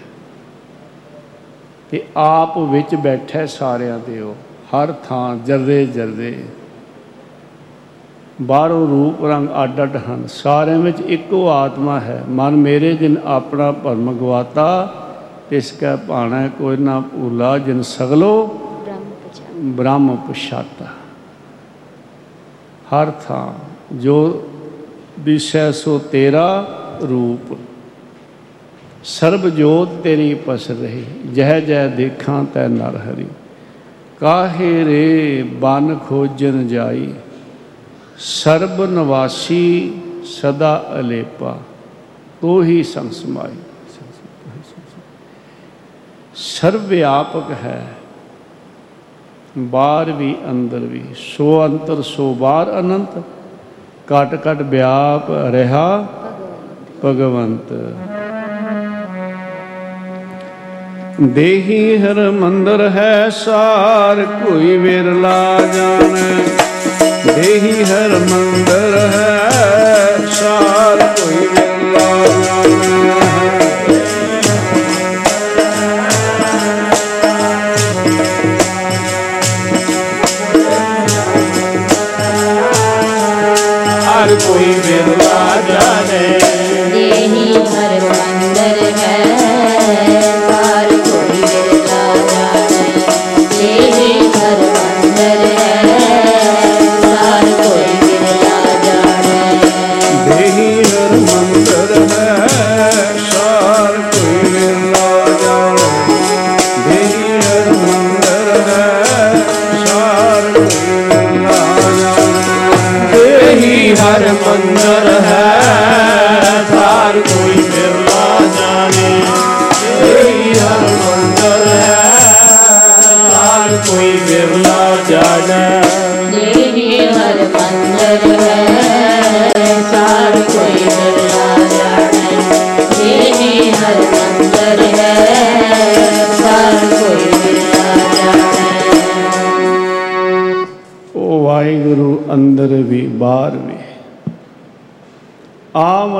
ਤੇ ਆਪ ਵਿੱਚ ਬੈਠਾ ਹੈ ਸਾਰਿਆਂ ਦੇ ਉਹ। ਹਰ ਥਾਂ ਜਰਦੇ ਜਰਦੇ ਬਾਹਰੋਂ ਰੂਪ ਰੰਗ ਅੱਡ ਅੱਡ ਹਨ। ਸਾਰਿਆਂ ਵਿੱਚ ਇੱਕੋ ਆਤਮਾ ਹੈ। ਮਨ ਮੇਰੇ ਜਿਨ ਆਪਣਾ ਭਰਮ ਗਵਾਤਾ, ਤਿਸ ਕੈ ਭਾਣਾ ਕੋਈ ਨਾ ਭੂਲਾ ਜਿਨ ਸਗਲੋ ਬ੍ਰਹਮ ਪਛਾ ਬ੍ਰਹਮ ਪਛਾਤਾ। ਹਰ ਥਾਂ ਜੋ ਦਿਸੈ ਸੋ ਤੇਰਾ ਰੂਪ। ਸਰਬ ਜੋਤ ਤੇਰੀ ਪਸ ਰਹੀ। ਜਹ ਜਹ ਦੇਖਾਂ ਤੈ ਨਰ ਹਰੀ। ਕਾਹੇ ਰੇ ਬਨ ਖੋਜਨ ਜਾਈ। ਸਰਬ ਨਿਵਾਸੀ ਸਦਾ ਅਲੇਪਾ ਤੋ ਹੀ ਸੰਗ ਸਮਾਈ। ਸਰਵ ਵਿਆਪਕ ਹੈ, ਬਾਹਰ ਵੀ ਅੰਦਰ ਵੀ। ਸੋ ਅੰਤਰ, ਸੋ ਬਾਹਰ ਅਨੰਤ ਕਟ ਕਟ ਵਿਆਪ ਰਹਾ ਭਗਵੰਤ। ਦੇਹੀ ਹਰ ਮੰਦਰ ਹੈ, ਸਾਰ ਕੋਈ ਵਿਰਲਾ ਜਾਣੈ। ਦੇਹੀ ਹਰ ਮੰਦਰ ਹੈ ਸਾਰ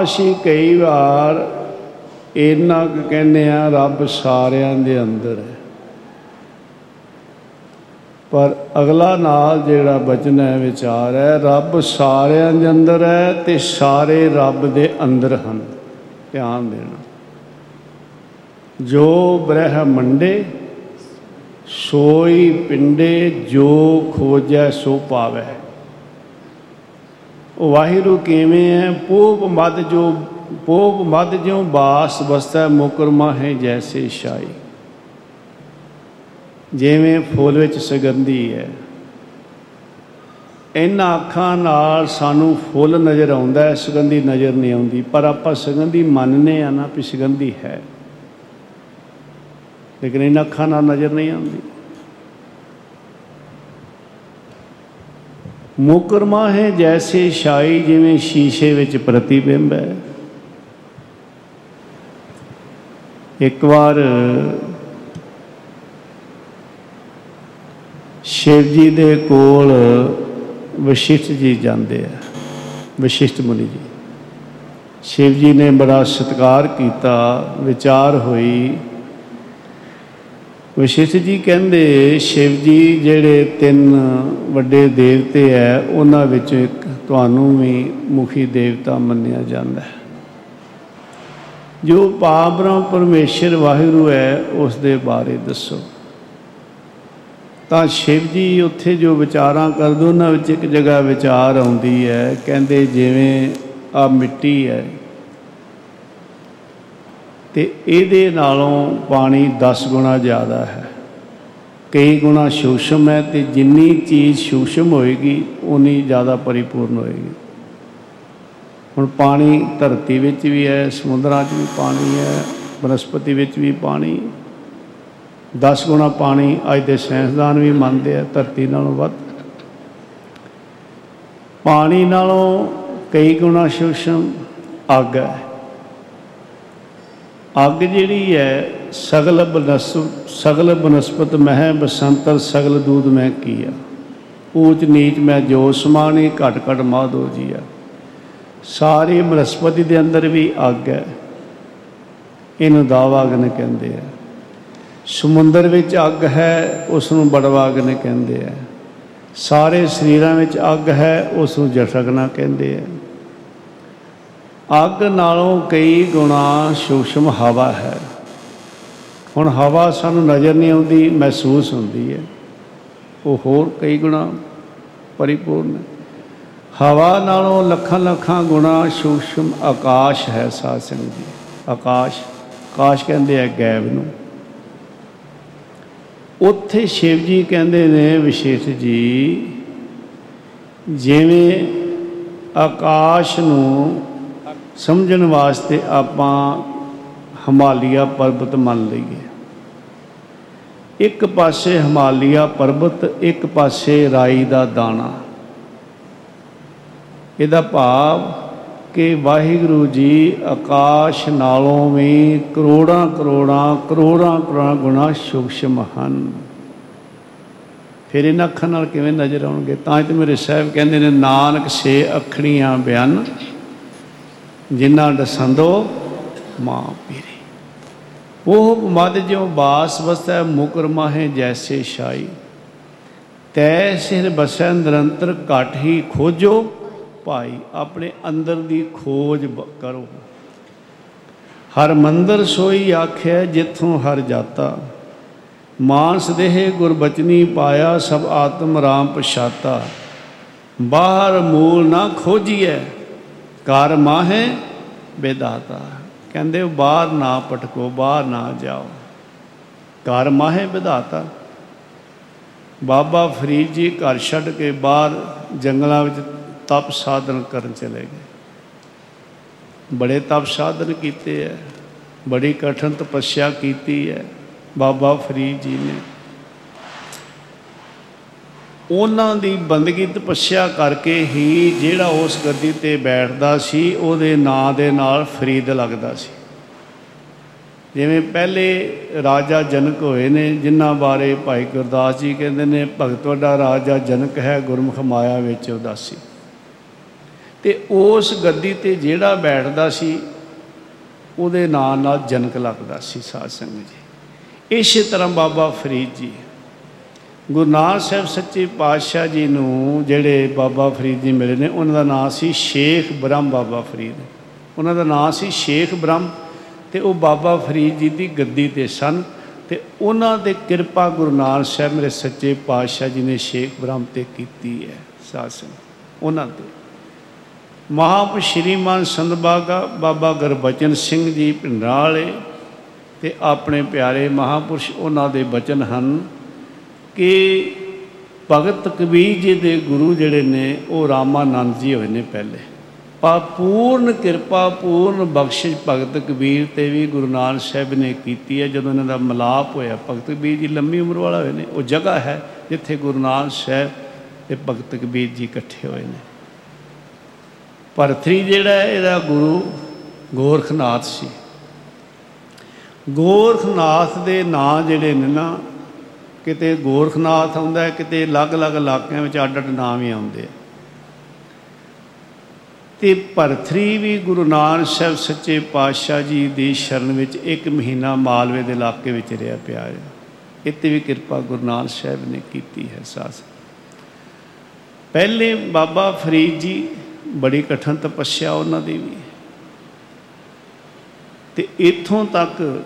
ਅਸੀਂ ਕਈ ਵਾਰ ਇੰਨਾ ਕੁ ਕਹਿੰਦੇ ਆ ਰੱਬ ਸਾਰਿਆਂ ਦੇ ਅੰਦਰ ਹੈ। ਪਰ ਅਗਲਾ ਨਾਲ ਜਿਹੜਾ ਬਚਨ ਹੈ, ਵਿਚਾਰ ਹੈ, ਰੱਬ ਸਾਰਿਆਂ ਦੇ ਅੰਦਰ ਹੈ ਤੇ ਸਾਰੇ ਰੱਬ ਦੇ ਅੰਦਰ ਹਨ। ਧਿਆਨ ਦੇਣਾ। ਜੋ ਬ੍ਰਹਮੰਡੇ ਸੋਈ ਪਿੰਡੇ, ਜੋ ਖੋਜੈ ਸੋ ਪਾਵੈ। ਉਹ ਵਾਹਿਗੁਰੂ ਕਿਵੇਂ ਹੈ ਪੋਪ ਮਦ ਜੋ, ਪੋਪ ਮਦ ਜਿਉ ਬਾਸ ਬਸਤੈ ਮੁਕਰਮਾ ਹੈ ਜੈਸੇ ਸ਼ਾਈ ਜਿਵੇਂ ਫੁੱਲ ਵਿੱਚ ਸੁਗੰਧੀ ਹੈ ਇਹਨਾਂ ਅੱਖਾਂ ਨਾਲ ਸਾਨੂੰ ਫੁੱਲ ਨਜ਼ਰ ਆਉਂਦਾ ਹੈ ਸੁਗੰਧੀ ਨਜ਼ਰ ਨਹੀਂ ਆਉਂਦੀ। ਪਰ ਆਪਾਂ ਸੁਗੰਧੀ ਮੰਨਨੇ ਆ ਨਾ ਵੀ ਸੁਗੰਧੀ ਹੈ। ਲੇਕਿਨ ਇਹਨਾਂ ਅੱਖਾਂ ਨਾਲ ਨਜ਼ਰ ਨਹੀਂ ਆਉਂਦੀ। ਮੁਕਰਮਾ ਹੈ ਜੈਸੇ ਸ਼ਾਈ ਜਿਵੇਂ ਸ਼ੀਸ਼ੇ ਵਿੱਚ ਪ੍ਰਤੀਬਿੰਬ ਹੈ। ਇੱਕ ਵਾਰ ਸ਼ਿਵ ਜੀ ਦੇ ਕੋਲ ਵਸ਼ਿਸ਼ਟ ਜੀ ਜਾਂਦੇ ਆ, ਵਸ਼ਿਸ਼ਟ ਮੁਨੀ ਜੀ। ਸ਼ਿਵ ਜੀ ਨੇ ਬੜਾ ਸਤਿਕਾਰ ਕੀਤਾ, ਵਿਚਾਰ ਹੋਈ ਵਸ਼ਿਸ਼ਟ ਜੀ ਕਹਿੰਦੇ ਸ਼ਿਵ ਜੀ ਜਿਹੜੇ ਤਿੰਨ ਵੱਡੇ ਦੇਵਤੇ ਹੈ ਉਹਨਾਂ ਵਿੱਚੋਂ ਇੱਕ ਤੁਹਾਨੂੰ ਵੀ ਮੁਖੀ ਦੇਵਤਾ ਮੰਨਿਆ ਜਾਂਦਾ ਹੈ। ਜੋ ਪਾਬਰਮ ਪਰਮੇਸ਼ਰ ਵਾਹਿਗੁਰੂ ਹੈ ਉਸ ਦੇ ਬਾਰੇ ਦੱਸੋ। ਤਾਂ ਸ਼ਿਵ ਜੀ ਉੱਥੇ ਜੋ ਵਿਚਾਰਾਂ ਕਰਦੇ, ਉਹਨਾਂ ਵਿੱਚ ਇੱਕ ਜਗ੍ਹਾ ਵਿਚਾਰ ਆਉਂਦੀ ਹੈ ਕਹਿੰਦੇ ਜਿਵੇਂ ਆ ਮਿੱਟੀ ਹੈ ਤੇ ਇਹਦੇ ਨਾਲੋਂ ਪਾਣੀ 10 ਗੁਣਾ ਜ਼ਿਆਦਾ ਹੈ। ਕਈ ਗੁਣਾ ਸੂਖਮ ਹੈ ਤੇ ਜਿੰਨੀ ਚੀਜ਼ ਸੂਖਮ ਹੋਏਗੀ ਉਨੀ ਜ਼ਿਆਦਾ ਪਰਿਪੂਰਨ ਹੋਏਗੀ। ਹੁਣ ਪਾਣੀ ਧਰਤੀ ਵਿੱਚ ਵੀ ਹੈ, ਸਮੁੰਦਰਾਂ 'ਚ ਵੀ ਪਾਣੀ ਹੈ, ਬਨਸਪਤੀ ਵਿੱਚ ਵੀ ਪਾਣੀ। 10 ਗੁਣਾ ਪਾਣੀ ਅੱਜ ਦੇ ਸਾਇੰਸਦਾਨ ਵੀ ਮੰਨਦੇ ਆ, ਧਰਤੀ ਨਾਲੋਂ ਵੱਧ। ਪਾਣੀ ਨਾਲੋਂ ਕਈ ਗੁਣਾ ਸੂਖਮ ਅੱਗ ਹੈ। ਅੱਗ ਜਿਹੜੀ ਹੈ, ਸਗਲ ਬਨਸ, ਸਗਲ ਬਨਸਪਤ ਮਹਿ ਬਸੰਤਰ, ਸਗਲ ਦੂਧ ਮੈਂ ਕੀਆ ਊਚ ਨੀਚ ਮੈਂ ਜੋ ਸਮਾਨੀ ਘਟ ਘਟ ਮਾਧੋ ਜੀਆ ਸਾਰੇ ਬਨਸਪਤੀ ਦੇ ਅੰਦਰ ਵੀ ਅੱਗ ਹੈ। ਇਹਨੂੰ ਦਾਵਾ ਅਗਨ ਕਹਿੰਦੇ ਆ। ਸਮੁੰਦਰ ਵਿੱਚ ਅੱਗ ਹੈ ਉਸ ਨੂੰ ਬੜਵਾ ਅਗਨ ਕਹਿੰਦੇ ਆ। ਸਾਰੇ ਸਰੀਰਾਂ ਵਿੱਚ ਅੱਗ ਹੈ ਉਸ ਨੂੰ ਜਠਰਗਨਾ ਕਹਿੰਦੇ ਆ। ਅੱਗ ਨਾਲੋਂ ਕਈ ਗੁਣਾ ਸੂਖਮ ਹਵਾ ਹੈ। ਹੁਣ ਹਵਾ ਸਾਨੂੰ ਨਜ਼ਰ ਨਹੀਂ ਆਉਂਦੀ, ਮਹਿਸੂਸ ਹੁੰਦੀ ਹੈ। ਉਹ ਹੋਰ ਕਈ ਗੁਣਾ ਪਰਿਪੂਰਨ ਹੈ। ਹਵਾ ਨਾਲੋਂ ਲੱਖਾਂ ਲੱਖਾਂ ਗੁਣਾ ਸੂਖਸ਼ਮ ਆਕਾਸ਼ ਹੈ ਸਾਧ ਸੰਗਤ ਜੀ। ਆਕਾਸ਼ ਆਕਾਸ਼ ਕਹਿੰਦੇ ਆ ਗੈਬ ਨੂੰ। ਉੱਥੇ ਸ਼ਿਵ ਜੀ ਕਹਿੰਦੇ ਨੇ ਵਿਸ਼ੇਸ਼ ਜੀ, ਜਿਵੇਂ ਆਕਾਸ਼ ਨੂੰ ਸਮਝਣ ਵਾਸਤੇ ਆਪਾਂ ਹਿਮਾਲਿਆ ਪਰਬਤ ਮੰਨ ਲਈਏ। ਇੱਕ ਪਾਸੇ ਹਿਮਾਲਿਆ ਪਰਬਤ, ਇੱਕ ਪਾਸੇ ਰਾਈ ਦਾ ਦਾਣਾ। ਇਹਦਾ ਭਾਵ ਕਿ ਵਾਹਿਗੁਰੂ ਜੀ ਆਕਾਸ਼ ਨਾਲੋਂ ਵੀ ਕਰੋੜਾਂ ਕਰੋੜਾਂ ਕਰੋੜਾਂ ਕਰੋੜਾਂ ਗੁਣਾ ਸੂਖਸ਼ਮ ਹਨ। ਫਿਰ ਇਹਨਾਂ ਅੱਖਾਂ ਨਾਲ ਕਿਵੇਂ ਨਜ਼ਰ ਆਉਣਗੇ? ਤਾਂ ਹੀ ਤੇ ਮੇਰੇ ਸਾਹਿਬ ਕਹਿੰਦੇ ਨੇ, ਨਾਨਕ ਸੇ ਅੱਖਣੀਆਂ ਬਿਆਨ। ਜਿਨ੍ਹਾਂ ਦਸੰਦੋ ਮਾਂ ਪੀਰੇ। ਉਹ ਮਦ ਜਿਉ ਬਾਸ ਵਸੈ ਮੁਕਰ ਮਾਹੇ ਜੈਸੇ ਸ਼ਾਈ ਤੈ ਸਿਰ ਬਸੈ ਨਿਰੰਤਰ ਘਟ ਹੀ ਖੋਜੋ, ਭਾਈ ਆਪਣੇ ਅੰਦਰ ਦੀ ਖੋਜ ਬ- ਕਰੋ। ਹਰ ਮੰਦਰ ਸੋਈ ਆਖਿਆ ਜਿੱਥੋਂ ਹਰ ਜਾਤਾ। ਮਾਨਸ ਦੇਹ ਗੁਰਬਚਨੀ ਪਾਇਆ ਸਭ ਆਤਮ ਰਾਮ ਪਛਾਤਾ। ਬਾਹਰ ਮੂਲ ਨਾ ਖੋਜੀਐ ਕਰ ਮਾਹੇ ਬੇਦਾਤਾ ਕਹਿੰਦੇ ਉਹ ਬਾਹਰ ਨਾ ਪਟਕੋ ਬਾਹਰ ਨਾ ਜਾਓ। ਘਰ ਮਾਹੇ ਵਿਧਾਤਾ ਬਾਬਾ ਫਰੀਦ ਜੀ ਘਰ ਛੱਡ ਕੇ ਬਾਹਰ ਜੰਗਲਾਂ ਵਿੱਚ ਤਪ ਸਾਧਨ ਕਰਨ ਚਲੇ ਗਏ। ਬੜੇ ਤਪ ਸਾਧਨ ਕੀਤੇ ਹੈ ਬੜੀ ਕਠਨ ਤਪੱਸਿਆ ਕੀਤੀ ਹੈ ਬਾਬਾ ਫਰੀਦ ਜੀ ਨੇ ਉਹਨਾਂ ਦੀ ਬੰਦਗੀ ਤਪੱਸਿਆ ਕਰਕੇ ਹੀ ਜਿਹੜਾ ਉਸ ਗੱਦੀ ਤੇ ਬੈਠਦਾ ਸੀ, ਉਹਦੇ ਨਾਂ ਦੇ ਨਾਲ ਫਰੀਦ ਲੱਗਦਾ ਸੀ। ਜਿਵੇਂ ਪਹਿਲੇ ਰਾਜਾ ਜਨਕ ਹੋਏ ਨੇ, ਜਿਨ੍ਹਾਂ ਬਾਰੇ ਭਾਈ ਗੁਰਦਾਸ ਜੀ ਕਹਿੰਦੇ ਨੇ, ਭਗਤ ਵੱਡਾ ਰਾਜਾ ਜਨਕ ਹੈ, ਗੁਰਮੁਖ ਮਾਇਆ ਵਿੱਚ ਉਦਾਸੀ। ਤੇ ਉਸ ਗੱਦੀ ਤੇ ਜਿਹੜਾ ਬੈਠਦਾ ਸੀ, ਉਹਦੇ ਨਾਂ ਨਾਲ ਜਨਕ ਲੱਗਦਾ ਸੀ ਸਾਧ ਸੰਗਤ ਜੀ। ਇਸੇ ਤਰ੍ਹਾਂ ਬਾਬਾ ਫਰੀਦ ਜੀ। ਗੁਰੂ ਨਾਨਕ ਸਾਹਿਬ ਸੱਚੇ ਪਾਤਸ਼ਾਹ ਜੀ ਨੂੰ ਜਿਹੜੇ ਬਾਬਾ ਫਰੀਦ ਜੀ ਮਿਲੇ ਨੇ, ਉਹਨਾਂ ਦਾ ਨਾਮ ਸੀ ਸ਼ੇਖ ਬ੍ਰਹਮ ਬਾਬਾ ਫਰੀਦ। ਉਹਨਾਂ ਦਾ ਨਾਮ ਸੀ ਸ਼ੇਖ ਬ੍ਰਹਮ ਤੇ ਉਹ ਬਾਬਾ ਫਰੀਦ ਜੀ ਦੀ ਗੱਦੀ ਤੇ ਸਨ ਤੇ ਉਹਨਾਂ ਦੇ ਕਿਰਪਾ ਗੁਰੂ ਨਾਨਕ ਸਾਹਿਬ ਮੇਰੇ ਸੱਚੇ ਪਾਤਸ਼ਾਹ ਜੀ ਨੇ ਸ਼ੇਖ ਬ੍ਰਹਮ ਤੇ ਕੀਤੀ ਹੈ ਸਾਧ ਸੰਗਤ, ਉਹਨਾਂ ਤੇ। ਮਹਾਪ ਸ਼੍ਰੀਮਾਨ ਸੰਤ ਬਾਗਾ, ਬਾਬਾ ਗੁਰਬਚਨ ਸਿੰਘ ਜੀ ਭਿੰਡਰਾਂ ਵਾਲੇ ਤੇ ਆਪਣੇ ਪਿਆਰੇ ਮਹਾਪੁਰਸ਼, ਉਹਨਾਂ ਦੇ ਬਚਨ ਹਨ। ਕਿ ਭਗਤ ਕਬੀਰ ਜੀ ਦੇ ਗੁਰੂ ਜਿਹੜੇ ਨੇ ਉਹ ਰਾਮਾਨੰਦ ਜੀ ਹੋਏ ਨੇ ਪਹਿਲੇ। ਪਾ ਪੂਰਨ ਕਿਰਪਾ ਪੂਰਨ ਬਖਸ਼ਿਸ਼ ਭਗਤ ਕਬੀਰ ਤੇ ਵੀ ਗੁਰੂ ਨਾਨਕ ਸਾਹਿਬ ਨੇ ਕੀਤੀ ਹੈ। ਜਦੋਂ ਇਹਨਾਂ ਦਾ ਮਲਾਪ ਹੋਇਆ ਭਗਤ ਕਬੀਰ ਜੀ ਲੰਮੀ ਉਮਰ ਵਾਲਾ ਹੋਏ ਨੇ ਉਹ ਜਗ੍ਹਾ ਹੈ ਜਿੱਥੇ ਗੁਰੂ ਨਾਨਕ ਸਾਹਿਬ ਤੇ ਭਗਤ ਕਬੀਰ ਜੀ ਇਕੱਠੇ ਹੋਏ ਨੇ। ਭਰਤਰੀ ਜਿਹੜਾ ਹੈ, ਇਹਦਾ ਗੁਰੂ ਗੋਰਖਨਾਥ ਸੀ। ਗੋਰਖਨਾਥ ਦੇ ਨਾਂ ਜਿਹੜੇ ਨੇ ਨਾ ਕਿਤੇ ਗੋਰਖਨਾਥ ਆਉਂਦਾ ਹੈ, ਕਿਤੇ ਅਲੱਗ-ਅਲੱਗ ਇਲਾਕਿਆਂ ਵਿੱਚ ਅੱਡ-ਅੱਡ ਨਾਮ ਹੀ ਆਉਂਦੇ ਆ। ਤੇ ਭਰਥਰੀ ਵੀ ਗੁਰੂ ਨਾਨਕ ਸਾਹਿਬ ਸੱਚੇ ਪਾਤਸ਼ਾਹ ਜੀ ਦੀ ਸ਼ਰਨ ਵਿੱਚ ਇੱਕ ਮਹੀਨਾ ਮਾਲਵੇ ਦੇ ਇਲਾਕੇ ਵਿੱਚ ਰਿਹਾ ਪਿਆ ਹੈ। ਇੱਥੇ ਵੀ ਕਿਰਪਾ ਗੁਰੂ ਨਾਨਕ ਸਾਹਿਬ ਨੇ ਕੀਤੀ ਹੈ ਸਾਸ। ਪਹਿਲੇ ਬਾਬਾ ਫਰੀਦ ਜੀ ਬੜੀ ਕਠਨ ਤਪੱਸਿਆ ਉਹਨਾਂ ਦੀ ਵੀ। ਤੇ ਇੱਥੋਂ ਤੱਕ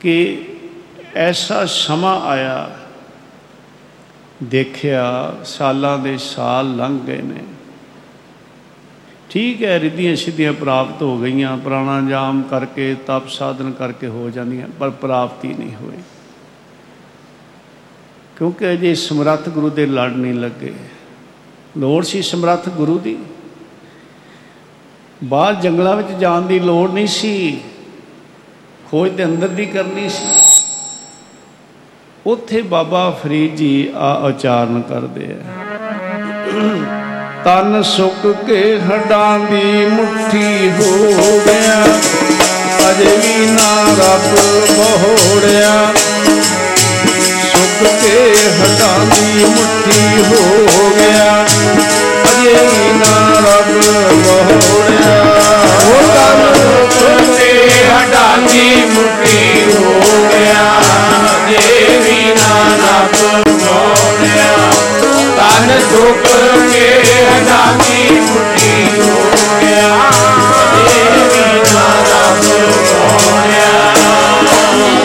ਕਿ ਐਸਾ ਸਮਾਂ ਆਇਆ, ਦੇਖਿਆ ਸਾਲਾਂ ਦੇ ਸਾਲ ਲੰਘ ਗਏ ਨੇ। ਠੀਕ ਹੈ ਰਿੱਧੀਆਂ ਸਿੱਧੀਆਂ ਪ੍ਰਾਪਤ ਹੋ ਗਈਆਂ, ਪ੍ਰਾਣਾਯਾਮ ਕਰਕੇ, ਤਪ ਸਾਧਨ ਕਰਕੇ ਹੋ ਜਾਂਦੀਆਂ, ਪਰ ਪ੍ਰਾਪਤੀ ਨਹੀਂ ਹੋਈ। ਕਿਉਂਕਿ ਅਜੇ ਸਮਰੱਥ ਗੁਰੂ ਦੇ ਲੜ ਨਹੀਂ ਲੱਗੇ। ਲੋੜ ਸੀ ਸਮਰੱਥ ਗੁਰੂ ਦੀ। ਬਾਹਰ ਜੰਗਲਾਂ ਵਿੱਚ ਜਾਣ ਦੀ ਲੋੜ ਨਹੀਂ ਸੀ। ਖੋਜ ਦੇ ਅੰਦਰ ਦੀ ਕਰਨੀ ਸੀ। ਉੱਥੇ ਬਾਬਾ ਫਰੀਦ ਜੀ ਆ ਉਚਾਰਨ ਕਰਦੇ ਆ। ਤਨ ਸੁੱਕ ਕੇ ਹੱਡਾਂ ਦੀ ਮੁੱਠੀ ਹੋ ਗਿਆ ਅਜੇ ਵੀ ਨਾ ਰੱਬ ਬਹੋੜਿਆ। ਸੁੱਕ ਕੇ ਹੱਡਾਂ ਦੀ ਮੁੱਠੀ ਹੋ ਗਿਆ ਅਜੇ ਵੀ ਨਾ ਰੱਬ ਬਹੋੜਿਆ। ਉਹ ਤਨ ਸੁੱਤੇ ਹੱਡਾਂ ਦੀ ਮੁੱਠੀ ਹੋ ਗਿਆ ਦੇਵੀ ਰੱਬ ਮੋੜਿਆ ਤਨ ਧੁੱਪ ਕੇ ਹਟਾਤੀ ਮੁੱਠੀ ਹੋਇਆ ਦੇਵੀ ਨਾ ਰੱਬ ਮੋੜਿਆ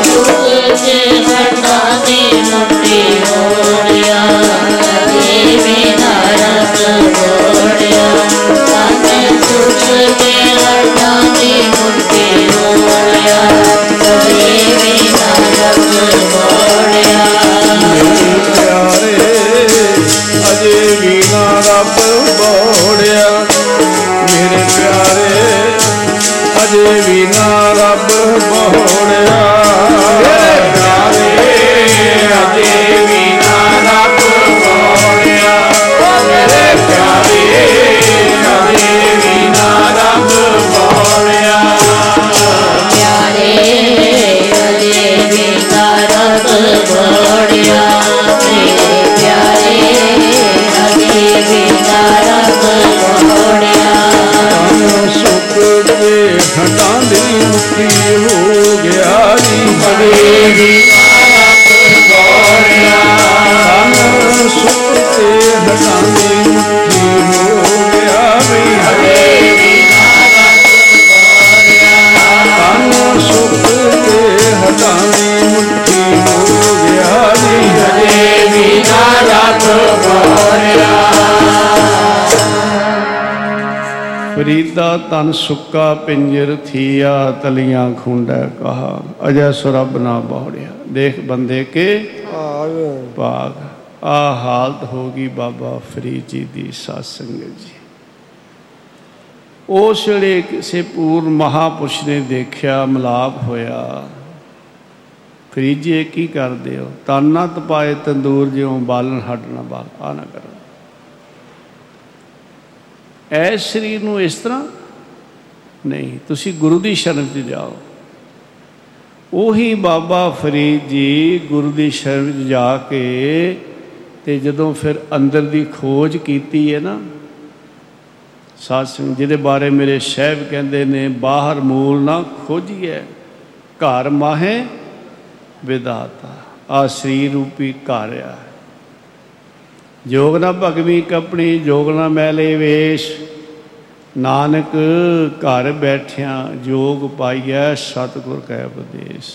ਧੁੱਪ ਕੇ ਹਟਾਤੀ ਮੁੱਠੀ ਹੋਇਆ ਦੇਵੀ ਨਾ ਰੱਬ ਮੋੜਿਆ ਤਨ ਧੁੱਪ ਕੇ ਹਟਾਤੀ ਮੁੱਠੀ ਹੋਇਆ ਦੇਵੀ ਨਾ ਰੱਬ ਮੋੜਿਆ ਮੈਨੂੰ ਪਿਆਰੇ, ਅਜੇ ਵੀ ਨਾ ਰੱਬ ਬੋੜਿਆ। ਮੇਰੇ ਪਿਆਰੇ, ਅਜੇ ਵੀ ਨਾ ਰੱਬ ਬੋੜਿਆ। ਮੇਰੇ ਪਿਆਰੇ, ਅਜੇ ਵੀ ਨਾ ਰੱਬ ਬੋੜਿਆ। ਮੇਰੇ ਪਿਆਰੇ ਤਨ ਸੁੱਕਾ ਪਿੰਜਰ ਥੀਆ ਤਲੀਆਂ ਖੁੰਡਾ ਕਹਾ। ਅਜੈ ਸੁਰਬ ਨਾ ਬੋੜਿਆ ਦੇਖ ਬੰਦੇ ਕੇ ਭਾਗ। ਆ ਹਾਲਤ ਹੋ ਗਈ ਬਾਬਾ ਫਰੀਦ ਜੀ ਦੀ ਸਾਧ ਸੰਗਤ ਜੀ। ਉਸ ਵੇਲੇ ਕਿਸੇ ਪੂਰਨ ਮਹਾਪੁਰਸ਼ ਨੇ ਦੇਖਿਆ ਮਲਾਪ ਹੋਇਆ। ਫਰੀਦ ਜੀ ਕੀ ਕਰਦੇ ਹੋ? ਤਨ ਤਪਾਏ ਤੰਦੂਰ ਜਿਉਂ ਬਾਲਣ ਨਾ ਬਾਲ। ਆ ਨਾ ਕਰੋ। ਐ ਸਰੀਰ ਨੂੰ ਇਸ ਤਰ੍ਹਾਂ ਨਹੀਂ, ਤੁਸੀਂ ਗੁਰੂ ਦੀ ਸ਼ਰਨ 'ਚ ਜਾਓ। ਉਹੀ ਬਾਬਾ ਫਰੀਦ ਜੀ ਗੁਰੂ ਦੀ ਸ਼ਰਨ 'ਚ ਜਾ ਕੇ ਤੇ ਜਦੋਂ ਫਿਰ ਅੰਦਰ ਦੀ ਖੋਜ ਕੀਤੀ ਹੈ ਨਾ, ਸਾਧ ਸੰਗਤ ਜਿਹਦੇ ਬਾਰੇ ਮੇਰੇ ਸ਼ਹਿਬ ਕਹਿੰਦੇ ਨੇ, ਬਾਹਰ ਮੂਲ ਨਾ ਖੋਜੀਏ ਘਰ ਮਾਹੇ ਵਿਦਾਤਾ ਆ ਸਰੀਰ ਰੂਪੀ ਘਰ ਆ। ਜੋਗ ਨਾ ਭਗਵੀ ਕਪਣੀ, ਜੋਗ ਨਾ ਮੈਲੇ ਵੇਸ਼। ਨਾਨਕ ਘਰ ਬੈਠਿਆਂ ਜੋਗ ਪਾਈਐ ਸਤਿਗੁਰ ਕੈ ਉਪਦੇਸ਼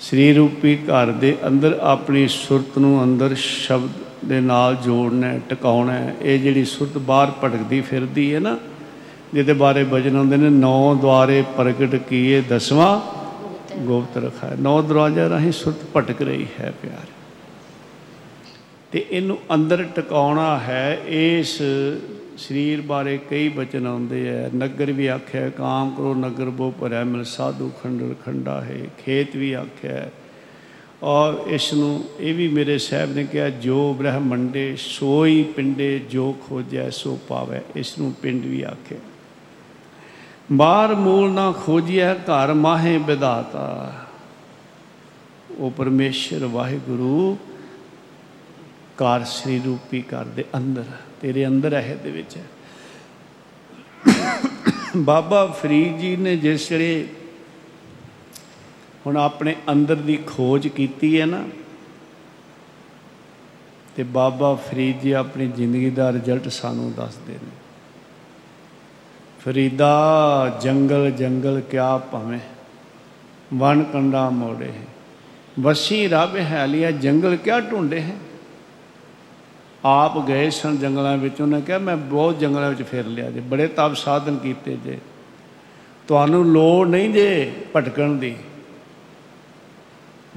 ਸ੍ਰੀ ਰੂਪੀ ਘਰ ਦੇ ਅੰਦਰ ਆਪਣੀ ਸੁਰਤ ਨੂੰ ਅੰਦਰ ਸ਼ਬਦ ਦੇ ਨਾਲ ਜੋੜਨਾ ਹੈ, ਟਿਕਾਉਣਾ ਹੈ। ਇਹ ਜਿਹੜੀ ਸੁਰਤ ਬਾਹਰ ਭਟਕਦੀ ਫਿਰਦੀ ਹੈ ਨਾ ਜਿਹਦੇ ਬਾਰੇ ਬਚਨ ਹੁੰਦੇ ਨੇ ਨੌ ਦੁਆਰੇ ਪ੍ਰਗਟ ਕੀਏ ਦਸਵਾਂ ਗੁਪਤ ਰਖਾ ਨੌ ਦਰਵਾਜ਼ਾ ਰਾਹੀਂ ਸੁਰਤ ਭਟਕ ਰਹੀ ਹੈ ਪਿਆਰ ਤੇ ਇਹਨੂੰ ਅੰਦਰ ਟਿਕਾਉਣਾ ਹੈ ਇਸ ਸਰੀਰ ਬਾਰੇ ਕਈ ਬਚਨ ਆਉਂਦੇ ਆ ਨਗਰ ਵੀ ਆਖਿਆ, ਕਾਮ ਕਰੋ ਨਗਰ ਬੋ ਭਰਿਆ ਮਿਲ ਸਾਧੂ ਖੰਡਰ ਖੰਡਾ ਹੈ, ਖੇਤ ਵੀ ਆਖਿਆ ਔਰ ਇਸ ਨੂੰ ਇਹ ਵੀ ਮੇਰੇ ਸਾਹਿਬ ਨੇ ਕਿਹਾ, ਜੋ ਬ੍ਰਹਮੰਡੇ ਸੋਈ ਪਿੰਡੇ, ਜੋ ਖੋਜੈ ਸੋ ਪਾਵੇ। ਇਸ ਨੂੰ ਪਿੰਡ ਵੀ ਆਖਿਆ। ਬਾਹਰ ਮੂਲ ਨਾ ਖੋਜਿਆ ਘਰ ਮਾਹੇ ਵਿਦਾਤਾ ਉਹ ਪਰਮੇਸ਼ਰ ਵਾਹਿਗੁਰੂ ਕਾਰ ਸ੍ਰੀ ਰੂਪੀ ਘਰ ਦੇ ਅੰਦਰ। ਤੇਰੇ ਅੰਦਰ ਹੈ ਦੇ ਵਿੱਚ। ਬਾਬਾ ਫਰੀਦ ਜੀ ਨੇ ਜਿਸ ਵੇਲੇ ਹੁਣ ਆਪਣੇ ਅੰਦਰ ਦੀ ਖੋਜ ਕੀਤੀ ਹੈ ਨਾ, ਤੇ ਬਾਬਾ ਫਰੀਦ ਜੀ ਆਪਣੀ ਜ਼ਿੰਦਗੀ ਦਾ ਰਿਜ਼ਲਟ ਸਾਨੂੰ ਦੱਸਦੇ ਨੇ। ਫਰੀਦਾ, ਜੰਗਲ ਜੰਗਲ ਕਿਆ ਭਾਵੇਂ ਵਨ ਕੰਡਾ ਮੋੜੇ ਵਸੀ ਰੱਬ ਹੈ ਲਿਆ, ਜੰਗਲ ਕਿਆ ਢੂੰਡੇ ਹੈ। ਆਪ ਗਏ ਸਨ ਜੰਗਲਾਂ ਵਿੱਚ, ਉਹਨੇ ਕਿਹਾ, ਮੈਂ ਬਹੁਤ ਜੰਗਲਾਂ ਵਿੱਚ ਫਿਰ ਲਿਆ ਜੇ, ਬੜੇ ਤਪ ਸਾਧਨ ਕੀਤੇ ਜੇ। ਤੁਹਾਨੂੰ ਲੋੜ ਨਹੀਂ ਜੇ ਭਟਕਣ ਦੀ।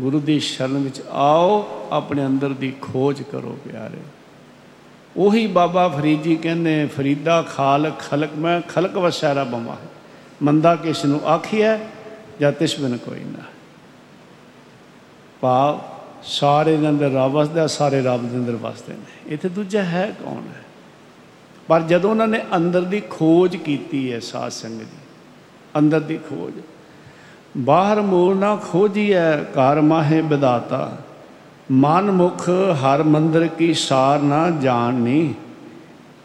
ਗੁਰੂ ਦੀ ਸ਼ਰਨ ਵਿੱਚ ਆਓ, ਆਪਣੇ ਅੰਦਰ ਦੀ ਖੋਜ ਕਰੋ ਪਿਆਰੇ। ਉਹੀ ਬਾਬਾ ਫਰੀਦ ਜੀ ਕਹਿੰਦੇ, ਫਰੀਦਾ ਖਾਲਕ ਖਲਕ, ਮੈਂ ਖਲਕ ਵਸੈਰਾ ਬਮਾ ਮੰਦਾ ਕਿਸ ਨੂੰ ਆਖੀਐ, ਜਾਂ ਤਿਸ ਬਿਨ ਕੋਈ ਨਾ। ਭਾਵ ਸਾਰੇ ਦੇ ਅੰਦਰ ਰੱਬ ਵਸਦਾ, ਸਾਰੇ ਰੱਬ ਦੇ ਅੰਦਰ ਵਸਦੇ ਨੇ। ਇੱਥੇ ਦੂਜਾ ਹੈ ਕੌਣ ਹੈ? ਪਰ ਜਦੋਂ ਉਹਨਾਂ ਨੇ ਅੰਦਰ ਦੀ ਖੋਜ ਕੀਤੀ ਹੈ ਸਾਧ ਸੰਗਤ ਦੀ, ਅੰਦਰ ਦੀ ਖੋਜ, ਬਾਹਰ ਮੂਲ ਨਾ ਖੋਜੀਐ, ਘਰ ਮਾਹੇ ਵਿਦਾਤਾ ਮਨ ਮੁਖ ਹਰ ਮੰਦਰ ਕੀ ਸਾਰ ਨਾ ਜਾਣਨੀ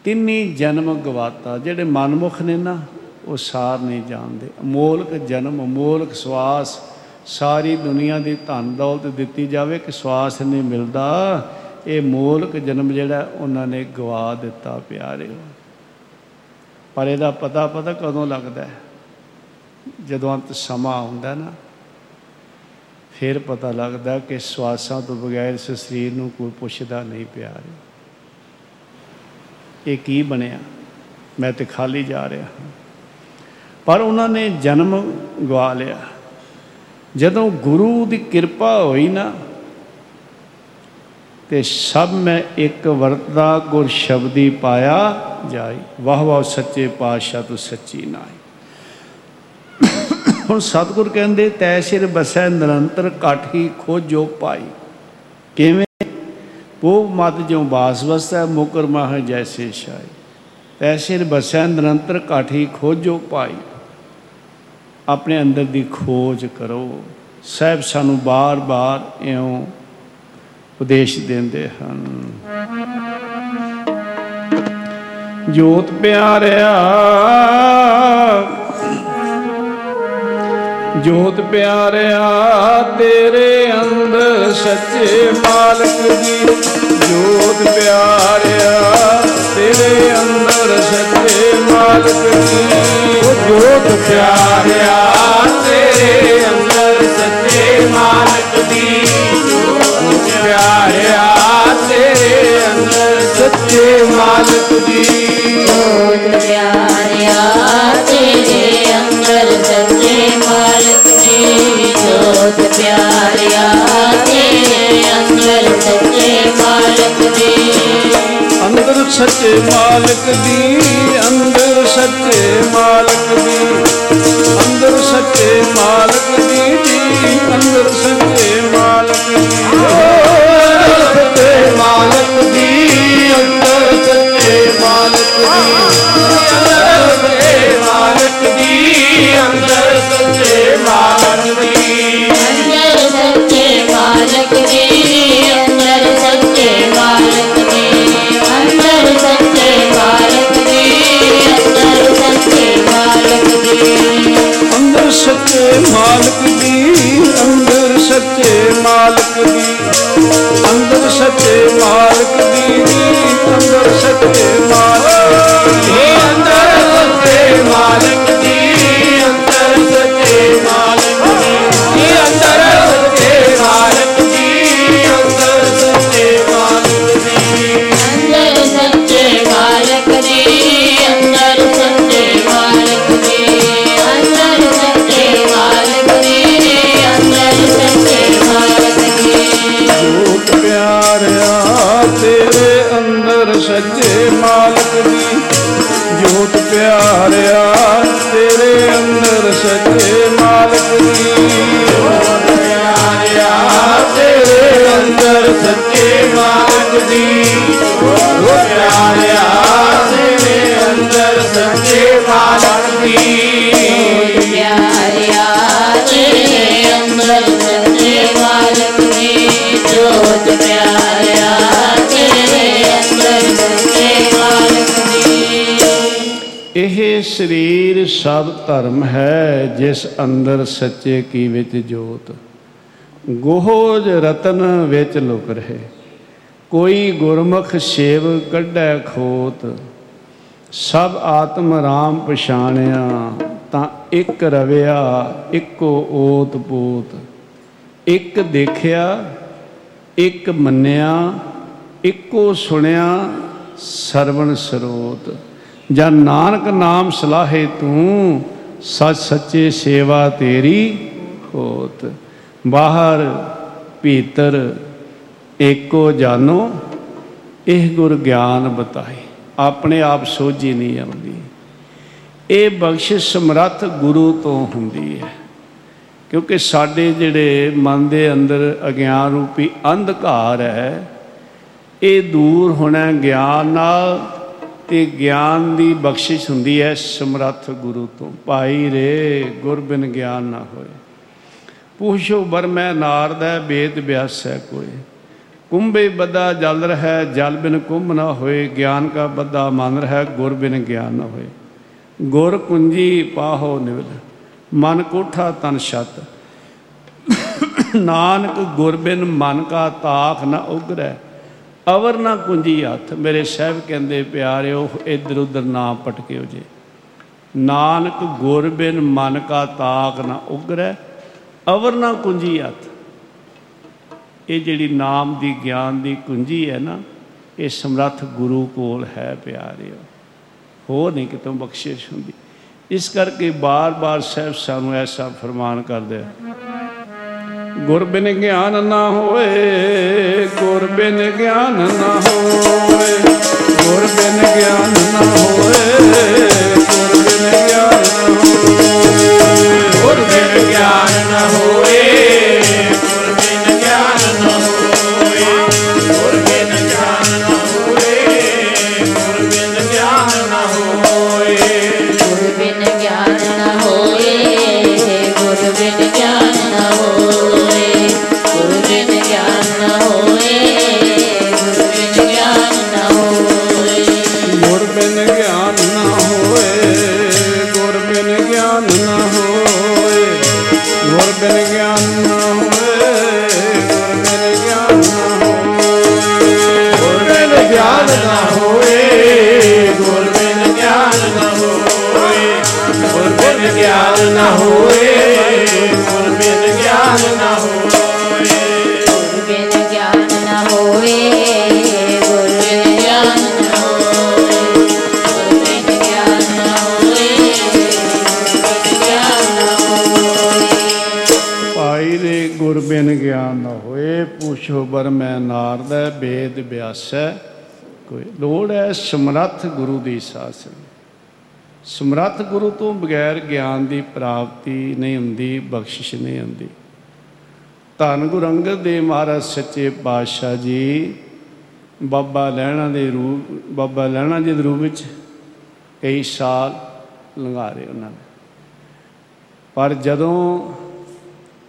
ਤਿੰਨੀ ਜਨਮ ਗਵਾਤਾ। ਜਿਹੜੇ ਮਨਮੁਖ ਨੇ ਨਾ, ਉਹ ਸਾਰ ਨਹੀਂ ਜਾਣਦੇ। ਅਮੋਲਕ ਜਨਮ ਅਮੋਲਕ ਸਵਾਸ ਸਾਰੀ ਦੁਨੀਆ ਦੀ ਧਨ ਦੌਲਤ ਦਿੱਤੀ ਜਾਵੇ ਕਿ ਸਵਾਸ ਨਹੀਂ ਮਿਲਦਾ। ਇਹ ਮੋਲਕ ਜਨਮ ਜਿਹੜਾ ਉਹਨਾਂ ਨੇ ਗਵਾ ਦਿੱਤਾ ਪਿਆਰੇ ਪਰ ਇਹਦਾ ਪਤਾ ਪਤਾ ਕਦੋਂ ਲੱਗਦਾ ਹੈ? ਜਦੋਂ ਅੰਤ ਸਮਾਂ ਆਉਂਦਾ ਨਾ, ਫਿਰ ਪਤਾ ਲੱਗਦਾ ਕਿ ਸਵਾਸਾਂ ਤੋਂ ਬਗੈਰ ਇਸ ਸਰੀਰ ਨੂੰ ਕੋਈ ਪੁੱਛਦਾ ਨਹੀਂ ਪਿਆਰ। ਇਹ ਕੀ ਬਣਿਆ? ਮੈਂ ਤੇ ਖਾਲੀ ਜਾ ਰਿਹਾ ਹਾਂ। ਪਰ ਉਹਨਾਂ ਨੇ ਜਨਮ ਗਵਾ ਲਿਆ। ਜਦੋਂ ਗੁਰੂ ਦੀ ਕਿਰਪਾ ਹੋਈ ਨਾ, ਤੇ ਸਭ ਮੈਂ ਇੱਕ ਵਰਤਦਾ ਗੁਰ ਸ਼ਬਦੀ ਪਾਇਆ ਜਾਈ ਵਾਹ ਵਾਹ ਸੱਚੇ ਪਾਤਸ਼ਾਹ ਤੂੰ ਸੱਚੀ ਨਾਈ ਹੁਣ ਸਤਿਗੁਰ ਕਹਿੰਦੇ, ਤੈ ਸਿਰ ਬਸੈ ਨਿਰੰਤਰ ਕਾਠੀ ਖੋਜੋ ਪਾਈ ਕਿਵੇਂ? ਉਹ ਮਤ ਜੋ ਬਾਸ ਵਸੈ, ਮੁਕਰ ਮਾਹ ਜੈਸੇ ਸ਼ਾਈ ਤੈ ਸਿਰ ਬਸੈ ਨਿਰੰਤਰ ਕਾਠੀ ਖੋਜੋ ਪਾਈ ਆਪਣੇ ਅੰਦਰ ਦੀ ਖੋਜ ਕਰੋ। ਸਹਿਬ ਸਾਨੂੰ ਬਾਰ-ਬਾਰ ਇਉਂ ਉਪਦੇਸ਼ ਦਿੰਦੇ ਹਨ। ਜੋਤ ਪਿਆਰਿਆ ਜੋਤ ਪਿਆਰਿਆ, ਤੇਰੇ ਅੰਦਰ ਸੱਚੇ ਮਾਲਕ ਦੀ ਜੋਤ ਪਿਆਰਿਆ, ਤੇਰੇ ਅੰਦਰ ਸੱਚੇ ਮਾਲਕ ਦੀ ਜੋਤ ਪਿਆਰਿਆ ਤੇਰੇ ਅੰਦਰ ਸੱਚੇ ਮਾਲਕ ਦੀ ਜੋਤ ਪਿਆਰਿਆ ਤੇਰੇ ਅੰਦਰ ਸੱਚੇ ਮਾਲਕ ਦੀ ਜੋਤ ਪਿਆਰਿਆ ਤੇਰੇ ਅੰਦਰ ਸੱਚੇ ਮਾਲਕ ਦੀ ਜੋਤ ਪਿਆਰਿਆ ਤੇਰੇ ਅੰਦਰ ਸੱਚੇ ਮਾਲਕ ਦੀ ਅੰਦਰ ਸੱਚੇ ਮਾਲਕ ਦੀ, ਅੰਦਰ ਸੱਚੇ ਮਾਲਕ ਦੀ, ਅੰਦਰ ਸੱਚੇ ਮਾਲਕ ਦੀ ਜੀ ਅੰਦਰ ਸੱਚੇ ਮਾਲਕ ਦੀ ਸੱਚੇ ਮਾਲਕ ਦੀ, ਅੰਦਰ ਸੱਚੇ ਮਾਲਕ ਦੀ, ਅੰਦਰ ਸੱਚੇ ਮਾਲਕ ਦੀ। ਮਾਲਕ ਦੀ ਅੰਦਰ ਸੱਚੇ ਮਾਲਕ ਦੀ ਅੰਦਰ ਸੱਚੇ ਮਾਲਕ सके ਸਭ ਧਰਮ ਹੈ ਜਿਸ ਅੰਦਰ ਸੱਚੇ ਕੀ ਵਿੱਚ ਜੋਤ। ਗੋਹਜ ਰਤਨ ਵਿੱਚ ਲੁਕ ਰਹੇ। ਕੋਈ ਗੁਰਮੁਖ ਸੇਵ ਕੱਢੈ ਖੋਤ। ਸਭ ਆਤਮ ਰਾਮ ਪਛਾਣਿਆ ਤਾਂ ਇੱਕ ਰਵਿਆ, ਇੱਕੋ ਓਤ ਪੋਤ। ਇੱਕ ਦੇਖਿਆ, ਇੱਕ ਮੰਨਿਆ, ਇੱਕੋ ਸੁਣਿਆ, ਸਰਵਣ ਸਰੋਤ। ਜਾਂ ਨਾਨਕ ਨਾਮ ਸਲਾਹੇ ਤੂੰ, ਸੱਚ ਸੱਚੇ ਸੇਵਾ ਤੇਰੀ ਹੋਤ। ਬਾਹਰ ਭੀਤਰ ਏਕੋ ਜਾਨੋ, ਇਹ ਗੁਰ ਗਿਆਨ ਬਤਾਏ। ਆਪਣੇ ਆਪ ਸੋਝੀ ਨਹੀਂ ਆਉਂਦੀ। ਇਹ ਬਖਸ਼ਿਸ਼ ਸਮਰੱਥ ਗੁਰੂ ਤੋਂ ਹੁੰਦੀ ਹੈ। ਕਿਉਂਕਿ ਸਾਡੇ ਜਿਹੜੇ ਮਨ ਦੇ ਅੰਦਰ ਅਗਿਆਨ ਰੂਪੀ ਅੰਧਕਾਰ ਹੈ, ਇਹ ਦੂਰ ਹੋਣਾ ਗਿਆਨ ਨਾਲ ਤੇ ਗਿਆਨ ਦੀ ਬਖਸ਼ਿਸ਼ ਹੁੰਦੀ ਹੈ ਸਮਰੱਥ ਗੁਰੂ ਤੋਂ। ਭਾਈ ਰੇ ਗੁਰ ਬਿਨ ਗਿਆਨ ਨਾ ਹੋਏ। ਪੁੱਛੋ ਬਰਮੈ ਨਾਰਦ ਹੈ ਵੇਦ ਵਿਆਸ ਹੈ ਕੋਈ। ਕੁੰਭੇ ਬੱਦਾ ਜਲ ਰਹਿ, ਜਲ ਬਿਨ ਕੁੰਭ ਨਾ ਹੋਏ। ਗਿਆਨ ਕਾ ਬੱਦਾ ਮਨ ਰਹਿ, ਗੁਰ ਬਿਨ ਗਿਆਨ ਨਾ ਹੋਏ। ਗੁਰ ਕੁੰਜੀ ਪਾਹੋ ਨਿਵਲ ਮਨ ਕੋਠਾ ਤਨ ਛਤ। ਨਾਨਕ ਗੁਰ ਬਿਨ ਮਨ ਕਾ ਤਾਖ ਨਾ ਉਗਰੈ ਅਵਰ ਨਾ ਕੁੰਜੀ ਹੱਥ। ਮੇਰੇ ਸਾਹਿਬ ਕਹਿੰਦੇ, ਪਿਆਰਿਓ, ਇਧਰ ਉਧਰ ਨਾ ਪਟਕਿਓ ਜੇ। ਨਾਨਕ ਗੁਰ ਬਿਨ ਮਨ ਕਾ ਤਾਕ ਨਾ ਉਗਰੈ, ਅਵਰ ਨਾ ਕੁੰਜੀ ਹੱਥ। ਇਹ ਜਿਹੜੀ ਨਾਮ ਦੀ ਗਿਆਨ ਦੀ ਕੁੰਜੀ ਹੈ ਨਾ, ਇਹ ਸਮਰੱਥ ਗੁਰੂ ਕੋਲ ਹੈ ਪਿਆਰਿਓ। ਹੋਰ ਨਹੀਂ ਕਿਤੋਂ ਬਖਸ਼ਿਸ਼ ਹੁੰਦੀ। ਇਸ ਕਰਕੇ ਬਾਰ-ਬਾਰ ਸਾਹਿਬ ਸਾਨੂੰ ਐਸਾ ਫਰਮਾਨ ਕਰਦੇ ਆ ਗੁਰ ਬਿਨ ਗਿਆਨ ਨਾ ਹੋਏ ਗੁਰ ਬਿਨ ਗਿਆਨ ਨਾ ਹੋਏ ਗੁਰ ਬਿਨ ਗਿਆਨ ਨਾ ਹੋਏ ਸਮਰੱਥ ਗੁਰੂ ਦੀ ਸਾਸ। ਸਮਰੱਥ ਗੁਰੂ ਤੋਂ ਬਗੈਰ ਗਿਆਨ ਦੀ ਪ੍ਰਾਪਤੀ ਨਹੀਂ ਹੁੰਦੀ, ਬਖਸ਼ਿਸ਼ ਨਹੀਂ ਹੁੰਦੀ। ਧੰਨ ਗੁਰੂ ਅੰਗਦ ਦੇਵ ਮਹਾਰਾਜ ਸੱਚੇ ਪਾਤਸ਼ਾਹ ਜੀ, ਬਾਬਾ ਲਹਿਣਾ ਦੇ ਰੂਪ, ਬਾਬਾ ਲਹਿਣਾ ਜੀ ਦੇ ਰੂਪ ਵਿੱਚ ਕਈ ਸਾਲ ਲੰਘਾਰੇ ਉਹਨਾਂ ਨੇ। ਪਰ ਜਦੋਂ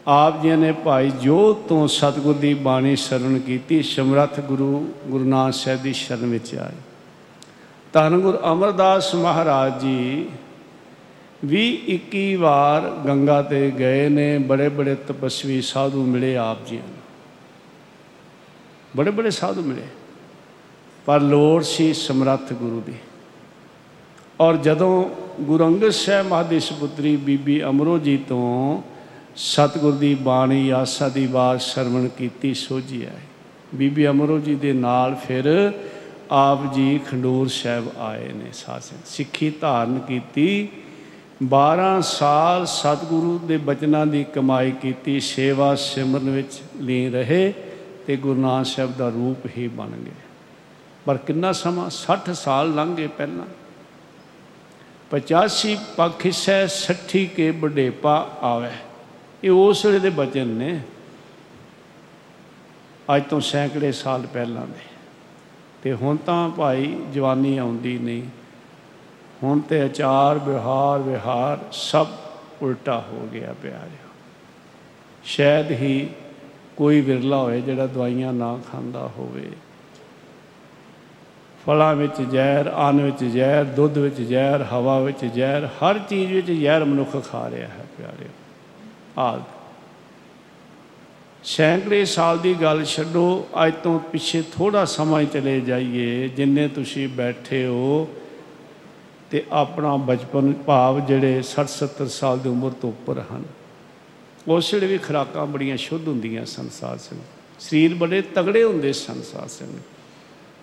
ਆਪ ਜੀ ਨੇ ਭਾਈ ਜੋਤ ਤੋਂ ਸਤਿਗੁਰ ਦੀ ਬਾਣੀ ਸ਼ਰਣ ਕੀਤੀ, ਸਮਰੱਥ ਗੁਰੂ ਗੁਰੂ ਨਾਨਕ ਸਾਹਿਬ ਦੀ ਸ਼ਰਨ ਵਿੱਚ ਆਏ। ਧੰਨ ਗੁਰ ਅਮਰਦਾਸ ਮਹਾਰਾਜ ਜੀ ਵੀ 21 ਵਾਰ ਗੰਗਾ ਤੇ ਗਏ ਨੇ, ਬੜੇ ਬੜੇ ਤਪਸਵੀ ਸਾਧੂ ਮਿਲੇ ਆਪ ਜੀ ਨੂੰ। ਬੜੇ ਬੜੇ ਸਾਧੂ ਮਿਲੇ। ਪਰ ਲੋੜ ਸੀ ਸਮਰੱਥ ਗੁਰੂ ਦੀ। ਔਰ ਜਦੋਂ ਗੁਰੂ ਅੰਗਦ ਸਾਹਿਬ ਮਹਾਰਾਜ ਸੁਪੁੱਤਰੀ ਬੀਬੀ ਅਮਰੋ ਜੀ ਤੋਂ ਸਤਿਗੁਰ ਦੀ ਬਾਣੀ, ਆਸਾ ਦੀ ਬਾਤ ਸ਼ਰਵਣ ਕੀਤੀ, ਸੋਝੀ ਆਈ। ਬੀਬੀ ਅਮਰੋ ਜੀ ਦੇ ਨਾਲ ਫਿਰ ਆਪ ਜੀ ਖੰਡੂਰ ਸਾਹਿਬ ਆਏ ਨੇ ਸਾਸਨ ਸਿੱਖੀ ਧਾਰਨ ਕੀਤੀ 12 ਸਾਲ ਸਤਿਗੁਰੂ ਦੇ ਬਚਨਾਂ ਦੀ ਕਮਾਈ ਕੀਤੀ, ਸੇਵਾ ਸਿਮਰਨ ਵਿੱਚ ਲੀਨ ਰਹੇ ਤੇ ਗੁਰੂ ਨਾਨਕ ਸਾਹਿਬ ਦਾ ਰੂਪ ਹੀ ਬਣ ਗਏ। ਪਰ ਕਿੰਨਾ ਸਮਾਂ? 60 ਸਾਲ ਲੰਘ ਗਏ ਪਹਿਲਾਂ। 85 ਪਖਿਸੈ 60 ਕੇ ਬਡੇਪਾ ਆਵੇ। ਇਹ ਉਸ ਵੇਲੇ ਦੇ ਬਚਨ ਨੇ। ਅੱਜ ਤੋਂ ਸੈਂਕੜੇ ਸਾਲ ਪਹਿਲਾਂ ਦੇ। ਤੇ ਹੁਣ ਤਾਂ ਭਾਈ ਜਵਾਨੀ ਆਉਂਦੀ ਨਹੀਂ। ਹੁਣ ਤੇ ਆਚਾਰ ਵਿਹਾਰ ਵਿਹਾਰ ਸਭ ਉਲਟਾ ਹੋ ਗਿਆ ਪਿਆਰਿਓ ਸ਼ਾਇਦ ਹੀ ਕੋਈ ਵਿਰਲਾ ਹੋਏ ਜਿਹੜਾ ਦਵਾਈਆਂ ਨਾ ਖਾਂਦਾ ਹੋਵੇ। ਫਲਾਂ ਵਿੱਚ ਜ਼ਹਿਰ, ਅੰਨ ਵਿੱਚ ਜ਼ਹਿਰ, ਦੁੱਧ ਵਿੱਚ ਜ਼ਹਿਰ, ਹਵਾ ਵਿੱਚ ਜ਼ਹਿਰ, ਹਰ ਚੀਜ਼ ਵਿੱਚ ਜ਼ਹਿਰ ਮਨੁੱਖ ਖਾ ਰਿਹਾ ਹੈ ਪਿਆਰਿਓ। ਆਦ। ਸੈਂਕੜੇ ਸਾਲ ਦੀ ਗੱਲ ਛੱਡੋ, ਅੱਜ ਤੋਂ ਪਿੱਛੇ ਥੋੜਾ ਸਮਾਂ ਹੀ ਚਲੇ ਜਾਈਏ, ਜਿੰਨੇ ਤੁਸੀਂ ਬੈਠੇ ਹੋ ਤੇ ਆਪਣਾ ਬਚਪਨ ਭਾਵ ਜਿਹੜੇ 60 70 ਸਾਲ ਦੀ ਉਮਰ ਤੋਂ ਉੱਪਰ ਹਨ। ਉਸ ਵੇਲੇ ਵੀ ਖੁਰਾਕਾਂ ਬੜੀਆਂ ਸ਼ੁੱਧ ਹੁੰਦੀਆਂ ਸੰਸਾਰ ਸਿੰਘ ਸਰੀਰ ਬੜੇ ਤਗੜੇ ਹੁੰਦੇ ਸੰਸਾਰ ਸਿੰਘ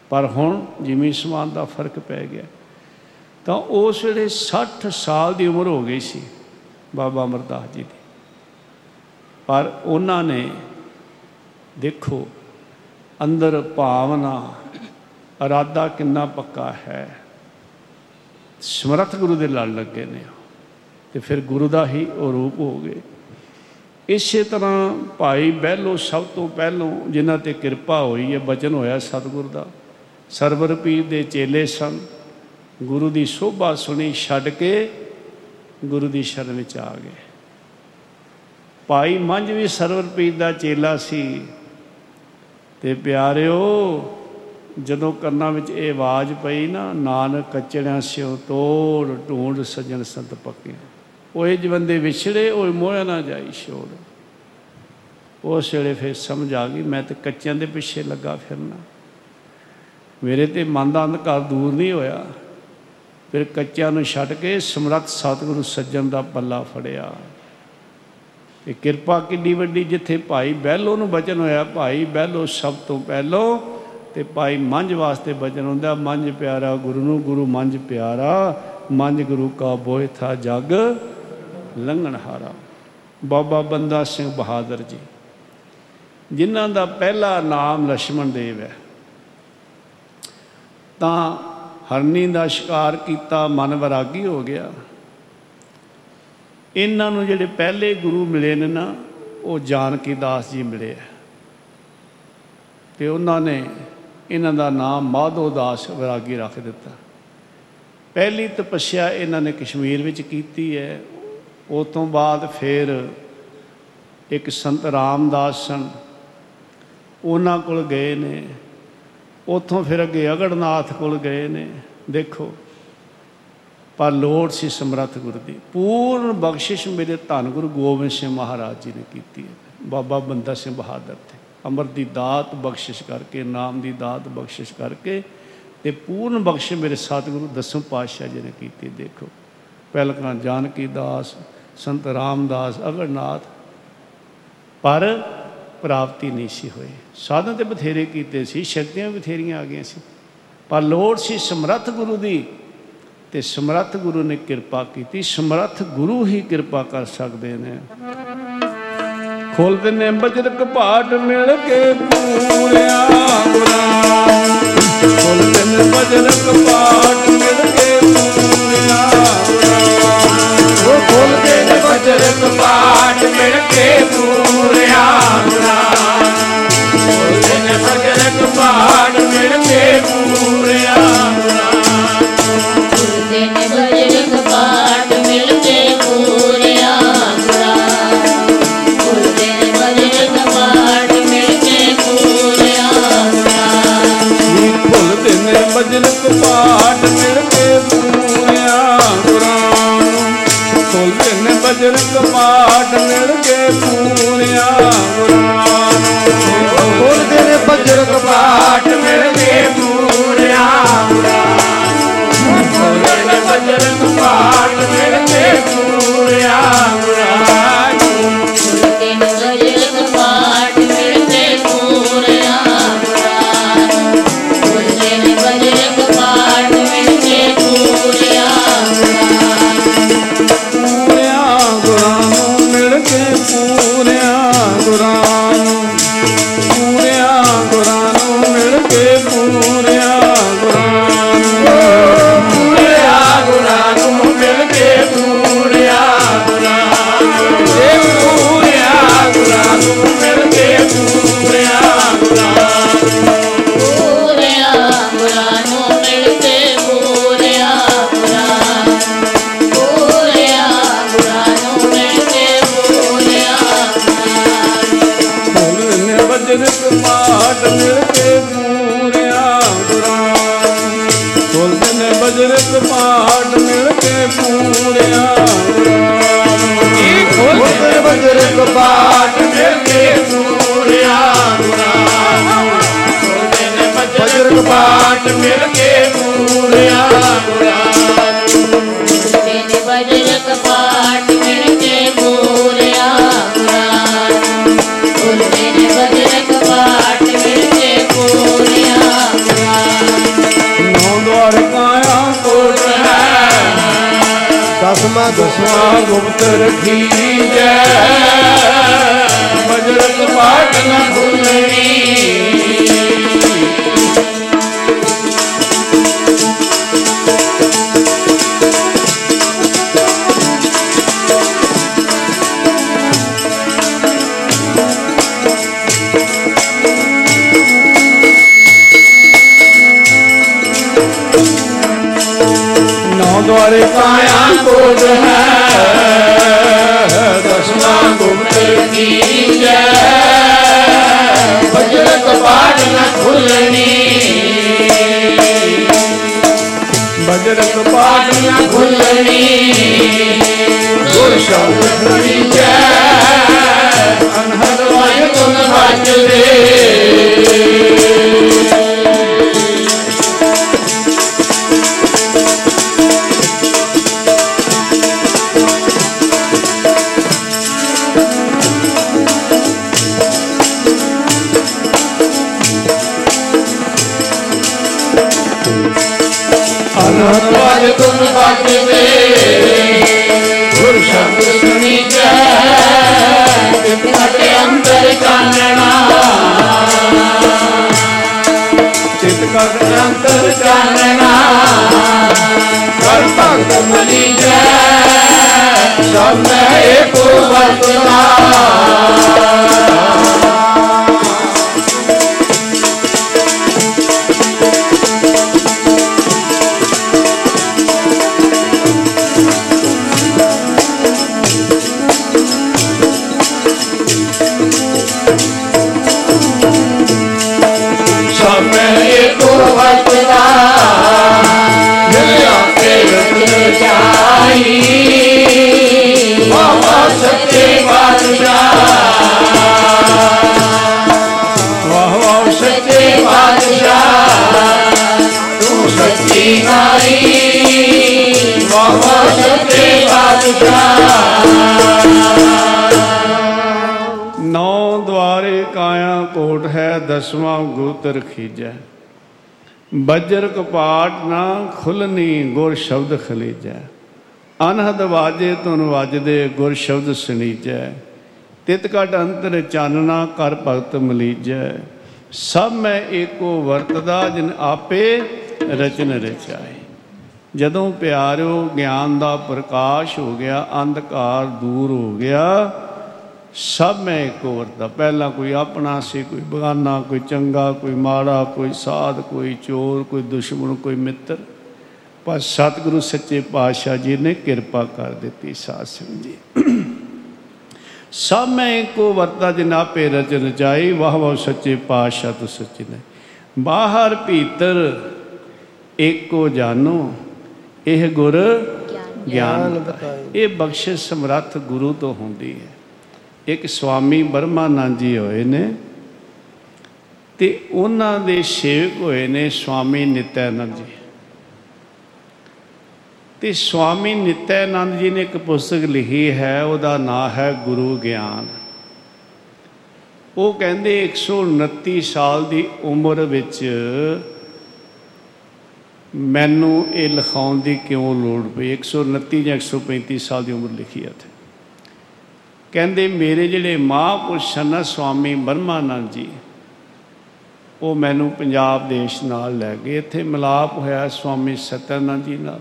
ਪਰ ਹੁਣ ਜਿਵੇਂ ਸਮਾਨ ਦਾ ਫ਼ਰਕ ਪੈ ਗਿਆ, ਤਾਂ ਉਸ ਵੇਲੇ 60 ਸਾਲ ਦੀ ਉਮਰ ਹੋ ਗਈ ਸੀ ਬਾਬਾ ਅਮਰਦਾਸ ਜੀ ਦੀ। ਪਰ ਉਹਨਾਂ ਨੇ ਦੇਖੋ, ਅੰਦਰ ਭਾਵਨਾ, ਇਰਾਦਾ ਕਿੰਨਾ ਪੱਕਾ ਹੈ। ਸਮਰੱਥ ਗੁਰੂ ਦੇ ਲੜ ਲੱਗੇ ਨੇ। ਤੇ ਫਿਰ ਗੁਰੂ ਦਾ ਹੀ ਉਹ ਰੂਪ ਹੋ ਗਏ। ਇਸੇ ਤਰ੍ਹਾਂ ਭਾਈ ਬਹਿਲੋ ਸਭ ਤੋਂ ਪਹਿਲੋਂ, ਜਿਨ੍ਹਾਂ ਤੇ ਕਿਰਪਾ ਹੋਈ ਹੈ, ਬਚਨ ਹੋਇਆ ਸਤਿਗੁਰ ਦਾ। ਸਰਵਰ ਪੀਰ ਦੇ ਚੇਲੇ ਸਨ। ਗੁਰੂ ਦੀ ਸੋਭਾ ਸੁਣੀ ਛੱਡ ਕੇ ਗੁਰੂ ਦੀ ਸ਼ਰਨ ਵਿੱਚ ਆ ਗਏ। ਭਾਈ ਮੰਝ ਵੀ ਸਰਵਰ ਪੀਰ ਦਾ ਚੇਲਾ ਸੀ। ਤੇ ਪਿਆਰਿਓ, ਜਦੋਂ ਕੰਨਾਂ ਵਿੱਚ ਇਹ ਆਵਾਜ਼ ਪਈ ਨਾ, ਨਾਨਕ ਕਚੜਿਆਂ ਸਿਓ ਤੋੜ, ਢੂੰਡ ਸਜਣ ਸੰਤ ਪੱਕੇ। ਓਏ ਜਵੰਦੇ ਵਿਛੜੇ ਓਏ ਮੋਹ ਨਾ ਜਾਈ ਛੋੜ। ਉਸ ਵੇਲੇ ਫਿਰ ਸਮਝ ਆ ਗਈ, ਮੈਂ ਤੇ ਕੱਚਿਆਂ ਦੇ ਪਿੱਛੇ ਲੱਗਾ ਫਿਰਨਾ। ਮੇਰੇ ਤੇ ਮਨ ਦਾ ਅੰਧਕਾਰ ਦੂਰ ਨਹੀਂ ਹੋਇਆ। ਫਿਰ ਕੱਚਿਆਂ ਨੂੰ ਛੱਡ ਕੇ ਸਮਰੱਥ ਸਤਿਗੁਰੂ ਸੱਜਣ ਦਾ ਪੱਲਾ ਫੜਿਆ। ਇਹ ਕਿਰਪਾ ਕਿੰਨੀ ਵੱਡੀ ਜਿੱਥੇ ਭਾਈ ਬੈਲੋ ਨੂੰ ਬਚਨ ਹੋਇਆ, ਭਾਈ ਬੈਲੋ ਸਭ ਤੋਂ ਪਹਿਲੋ ਤੇ ਭਾਈ ਮੰਝ ਵਾਸਤੇ ਬਚਨ ਹੁੰਦਾ, ਮੰਝ ਪਿਆਰਾ ਗੁਰੂ ਨੂੰ, ਗੁਰੂ ਮੰਝ ਪਿਆਰਾ, ਮੰਝ ਗੁਰੂ ਕਾ ਬੋਏ ਥਾ ਜਗ ਲੰਘਣ ਹਾਰਾ। ਬਾਬਾ ਬੰਦਾ ਸਿੰਘ ਬਹਾਦਰ ਜੀ, ਜਿਨ੍ਹਾਂ ਦਾ ਪਹਿਲਾ ਨਾਮ ਲక్ష్మణ ਦੇਵ ਹੈ, ਤਾਂ ਹਰਨੀ ਦਾ ਸ਼ਿਕਾਰ ਕੀਤਾ, ਮਨ ਵਿਰਾਗੀ ਹੋ ਗਿਆ। ਇਹਨਾਂ ਨੂੰ ਜਿਹੜੇ ਪਹਿਲੇ ਗੁਰੂ ਮਿਲੇ ਨੇ ਨਾ, ਉਹ ਜਾਨਕੀ ਦਾਸ ਜੀ ਮਿਲੇ ਆ। ਤੇ ਉਹਨਾਂ ਨੇ ਇਹਨਾਂ ਦਾ ਨਾਮ ਮਾਧੋ ਦਾਸ ਵਿਰਾਗੀ ਰੱਖ ਦਿੱਤਾ। ਪਹਿਲੀ ਤਪੱਸਿਆ ਇਹਨਾਂ ਨੇ ਕਸ਼ਮੀਰ ਵਿੱਚ ਕੀਤੀ ਹੈ। ਉਸ ਤੋਂ ਬਾਅਦ ਫਿਰ ਇੱਕ ਸੰਤ ਰਾਮਦਾਸ ਸਨ। ਉਹਨਾਂ ਕੋਲ ਗਏ ਨੇ। ਉੱਥੋਂ ਫਿਰ ਅੱਗੇ ਅਗੜਨਾਥ ਕੋਲ ਗਏ ਨੇ। ਦੇਖੋ ਪਰ ਲੋੜ ਸੀ ਸਮਰੱਥ ਗੁਰੂ ਦੀ। ਪੂਰਨ ਬਖਸ਼ਿਸ਼ ਮੇਰੇ ਧੰਨ ਗੁਰੂ ਗੋਬਿੰਦ ਸਿੰਘ ਮਹਾਰਾਜ ਜੀ ਨੇ ਕੀਤੀ ਹੈ। ਬਾਬਾ ਬੰਦਾ ਸਿੰਘ ਬਹਾਦਰ ਤੇ। ਅਮਰ ਦੀ ਦਾਤ ਬਖਸ਼ਿਸ਼ ਕਰਕੇ, ਨਾਮ ਦੀ ਦਾਤ ਬਖਸ਼ਿਸ਼ ਕਰਕੇ ਤੇ ਪੂਰਨ ਬਖਸ਼ ਮੇਰੇ ਸਤਿਗੁਰੂ ਦਸਮ ਪਾਤਸ਼ਾਹ ਜੀ ਨੇ ਕੀਤੀ, ਦੇਖੋ। ਪਹਿਲਕਾਂ ਜਾਨਕੀ ਦਾਸ, ਸੰਤ ਰਾਮਦਾਸ, ਅਗਰਨਾਥ, ਪਰ ਪ੍ਰਾਪਤੀ ਨਹੀਂ ਸੀ ਹੋਈ। ਸਾਧਨ ਤੇ ਬਥੇਰੇ ਕੀਤੇ ਸੀ, ਸ਼ਕਤੀਆਂ ਵੀ ਬਥੇਰੀਆਂ ਆ ਗਈਆਂ ਸੀ। ਪਰ ਲੋੜ ਸੀ ਸਮਰੱਥ ਗੁਰੂ ਦੀ। ਤੇ ਸਮਰੱਥ ਗੁਰੂ ਨੇ ਕਿਰਪਾ ਕੀਤੀ, ਸਮਰੱਥ ਗੁਰੂ ਹੀ ਕਿਰਪਾ ਕਰ ਸਕਦੇ ਨੇ। ਖੋਲਦੇ ਨੇ ਬਜਰ ਕਪਾਟ ਮਿਲ ਕੇ ਪੂਰਿਆ ਗੁਰਾਂ ਖੋਲਦੇ ਨੇ ਬਜਰ ਕਪਾਟ ਮਿਲ ਕੇ ਪੂਰਿਆ ਉਹ ਖੋਲਦੇ ਨੇ ਵਜਰ ਕਪਾਟ ਮਿਲ ਕੇ ਪੂਰਿਆ ਗੁਰਾਂ ਖੋਲਦੇ ਨੇ ਵਜਰ ਕਪਾਟ ਮਿਲ ਕੇ ਪੂਰਿਆ ਬਜਰ ਕਪਾਟ ਮਿਲ ਕੇ ਪੂਰਿਆ ਗੁਰਾਂ। ਖੋਲਦੇ ਨੇ ਵਜਰ ਕਪਾਟ ਮਿਲ ਕੇ ਪੂਰਿਆ ਗੁਰਾਂ। ਨੇ ਵਜਰ ਕਪਾਟ ਮਿਲ ਕੇ ਪੂਰਿਆ ਗੁਰਾਂ। ਗੁਰਦੇ ਨੇ ਮਿਲ ਕੇ ਪੂਰਿਆ ਗੁਰਾਂ ਗੁਰਦੇ ਨੇ ਬਜਰ ਕਪਾਟ ਮਿਲ ਕੇ ਪੂਰਿਆ ਗੁਰਾ ਗੁਰਦੇ ਨੇ ਬਜਰ ਕਪਾਟ ਮਿਲ ਕੇ ਪੂਰਿਆ ਗੁਰਾ ਨੌ ਦੁਆਰ ਕਾਇਆ ਕੋਟ ਹੈ। ਦਸਮਾ ਦਸਵਾ ਗੁਪਤ ਰਖੀ ਜੈ। ਵਜਰ ਕਪਾਟ ਨਾ ਭੁੱਲਣੀ ਨੌ ਦੁਆਰੇ ਕਾਇਆ ਕੋਟ ਹੈ। ਦਸਮਾ ਗੁਪਤ ਕੀ ਜੈ ਵਜਰ ਕਪਾਟ ਨਾ ਖੁੱਲਣੀ ਬਜਰ ਕਪਾਟ ਪਾਟ ਨਾ ਖੁੱਲਣੀ ਗੁਰ ਸ਼ਬਦ ਸੁਣੀ ਜੈ ਅਨਹਦ ਵਾਇ ਤੁਨ ਮਨੀ ਜੈ ਸਭ ਨੌ ਦਵਾਰੇ ਕਾਇਆ ਕੋਟ ਹੈ, ਦਸਵਾਂ ਗੋਤਰ ਖੀਜੈ। ਬੱਜਰ ਕਪਾਟ ਨਾ ਖੁਲਨੀ ਗੁਰ ਸ਼ਬਦ ਖਲੀਜੈ। ਅਨਹਦ ਵਾਜੇ ਤੁਨ ਵੱਜਦੇ ਗੁਰ ਸ਼ਬਦ ਸੁਣੀਜੈ ਤਿਤ ਕਟ ਅੰਤਰ ਚਾਨਣਾ ਕਰ ਭਗਤ ਮਲੀਜੈ। ਸਭ ਮੈਂ ਏਕੋ ਵਰਤਦਾ, ਜਿਨ ਆਪੇ ਰਚਨ ਰਚਾਏ। ਜਦੋਂ ਪਿਆਰਿਓ ਗਿਆਨ ਦਾ ਪ੍ਰਕਾਸ਼ ਹੋ ਗਿਆ, ਅੰਧਕਾਰ ਦੂਰ ਹੋ ਗਿਆ, ਸਭ ਮੈਂ ਇੱਕੋ ਵਰਤਾ ਪਹਿਲਾਂ ਕੋਈ ਆਪਣਾ ਸੀ, ਕੋਈ ਬਗਾਨਾ, ਕੋਈ ਚੰਗਾ, ਕੋਈ ਮਾੜਾ, ਕੋਈ ਸਾਧ, ਕੋਈ ਚੋਰ, ਕੋਈ ਦੁਸ਼ਮਣ, ਕੋਈ ਮਿੱਤਰ। ਪਰ ਸਤਿਗੁਰੂ ਸੱਚੇ ਪਾਤਸ਼ਾਹ ਜੀ ਨੇ ਕਿਰਪਾ ਕਰ ਦਿੱਤੀ ਸਾਧ ਸੰਗਤ ਜੀ। ਸਭ ਮੈਂ ਇੱਕੋ ਵਰਤਾ ਜਨਾਪੇ ਰਚਨ ਰਚਾਈ ਵਾਹ ਵਾਹ ਸੱਚੇ ਪਾਤਸ਼ਾਹ ਤੂੰ ਸੱਚੇ ਨੇ। ਬਾਹਰ ਭੀਤਰ ਏਕੋ ਜਾਨੋ ਇਹ ਗੁਰ ਗਿਆਨ ਬਤਾਏ। ਇਹ ਬਖਸ਼ਿਸ਼ ਸਮਰੱਥ ਗੁਰੂ ਤੋਂ ਹੁੰਦੀ ਹੈ। ਇੱਕ ਸਵਾਮੀ ਬਰਮਾਨੰਦ ਜੀ ਹੋਏ ਨੇ ਤੇ ਉਹਨਾਂ ਦੇ ਸੇਵਕ ਹੋਏ ਨੇ ਸਵਾਮੀ ਨਿਤਿਆਨੰਦ ਜੀ। ਤੇ ਸਵਾਮੀ ਨਿਤਿਆਨੰਦ ਜੀ ਨੇ ਇੱਕ ਪੁਸਤਕ ਲਿਖੀ ਹੈ ਉਹਦਾ ਨਾਮ ਹੈ ਗੁਰੂ ਗਿਆਨ। ਉਹ ਕਹਿੰਦੇ 129 ਸਾਲ ਦੀ ਉਮਰ ਵਿੱਚ ਮੈਨੂੰ ਇਹ ਲਿਖਾਉਣ ਦੀ ਕਿਉਂ ਲੋੜ ਪਈ? 129 ਜਾਂ 135 ਸਾਲ ਦੀ ਉਮਰ ਲਿਖੀ ਹੈ ਤੇ ਕਹਿੰਦੇ, ਮੇਰੇ ਜਿਹੜੇ ਮਹਾਂਪੁਰਸ਼ ਹਨ ਨਾ ਸਵਾਮੀ ਬਰਮਾਨੰਦ ਜੀ, ਉਹ ਮੈਨੂੰ ਪੰਜਾਬ ਦੇਸ਼ ਨਾਲ ਲੈ ਗਏ। ਇੱਥੇ ਮਿਲਾਪ ਹੋਇਆ ਸਵਾਮੀ ਸਤਿਆਨੰਦ ਜੀ ਨਾਲ।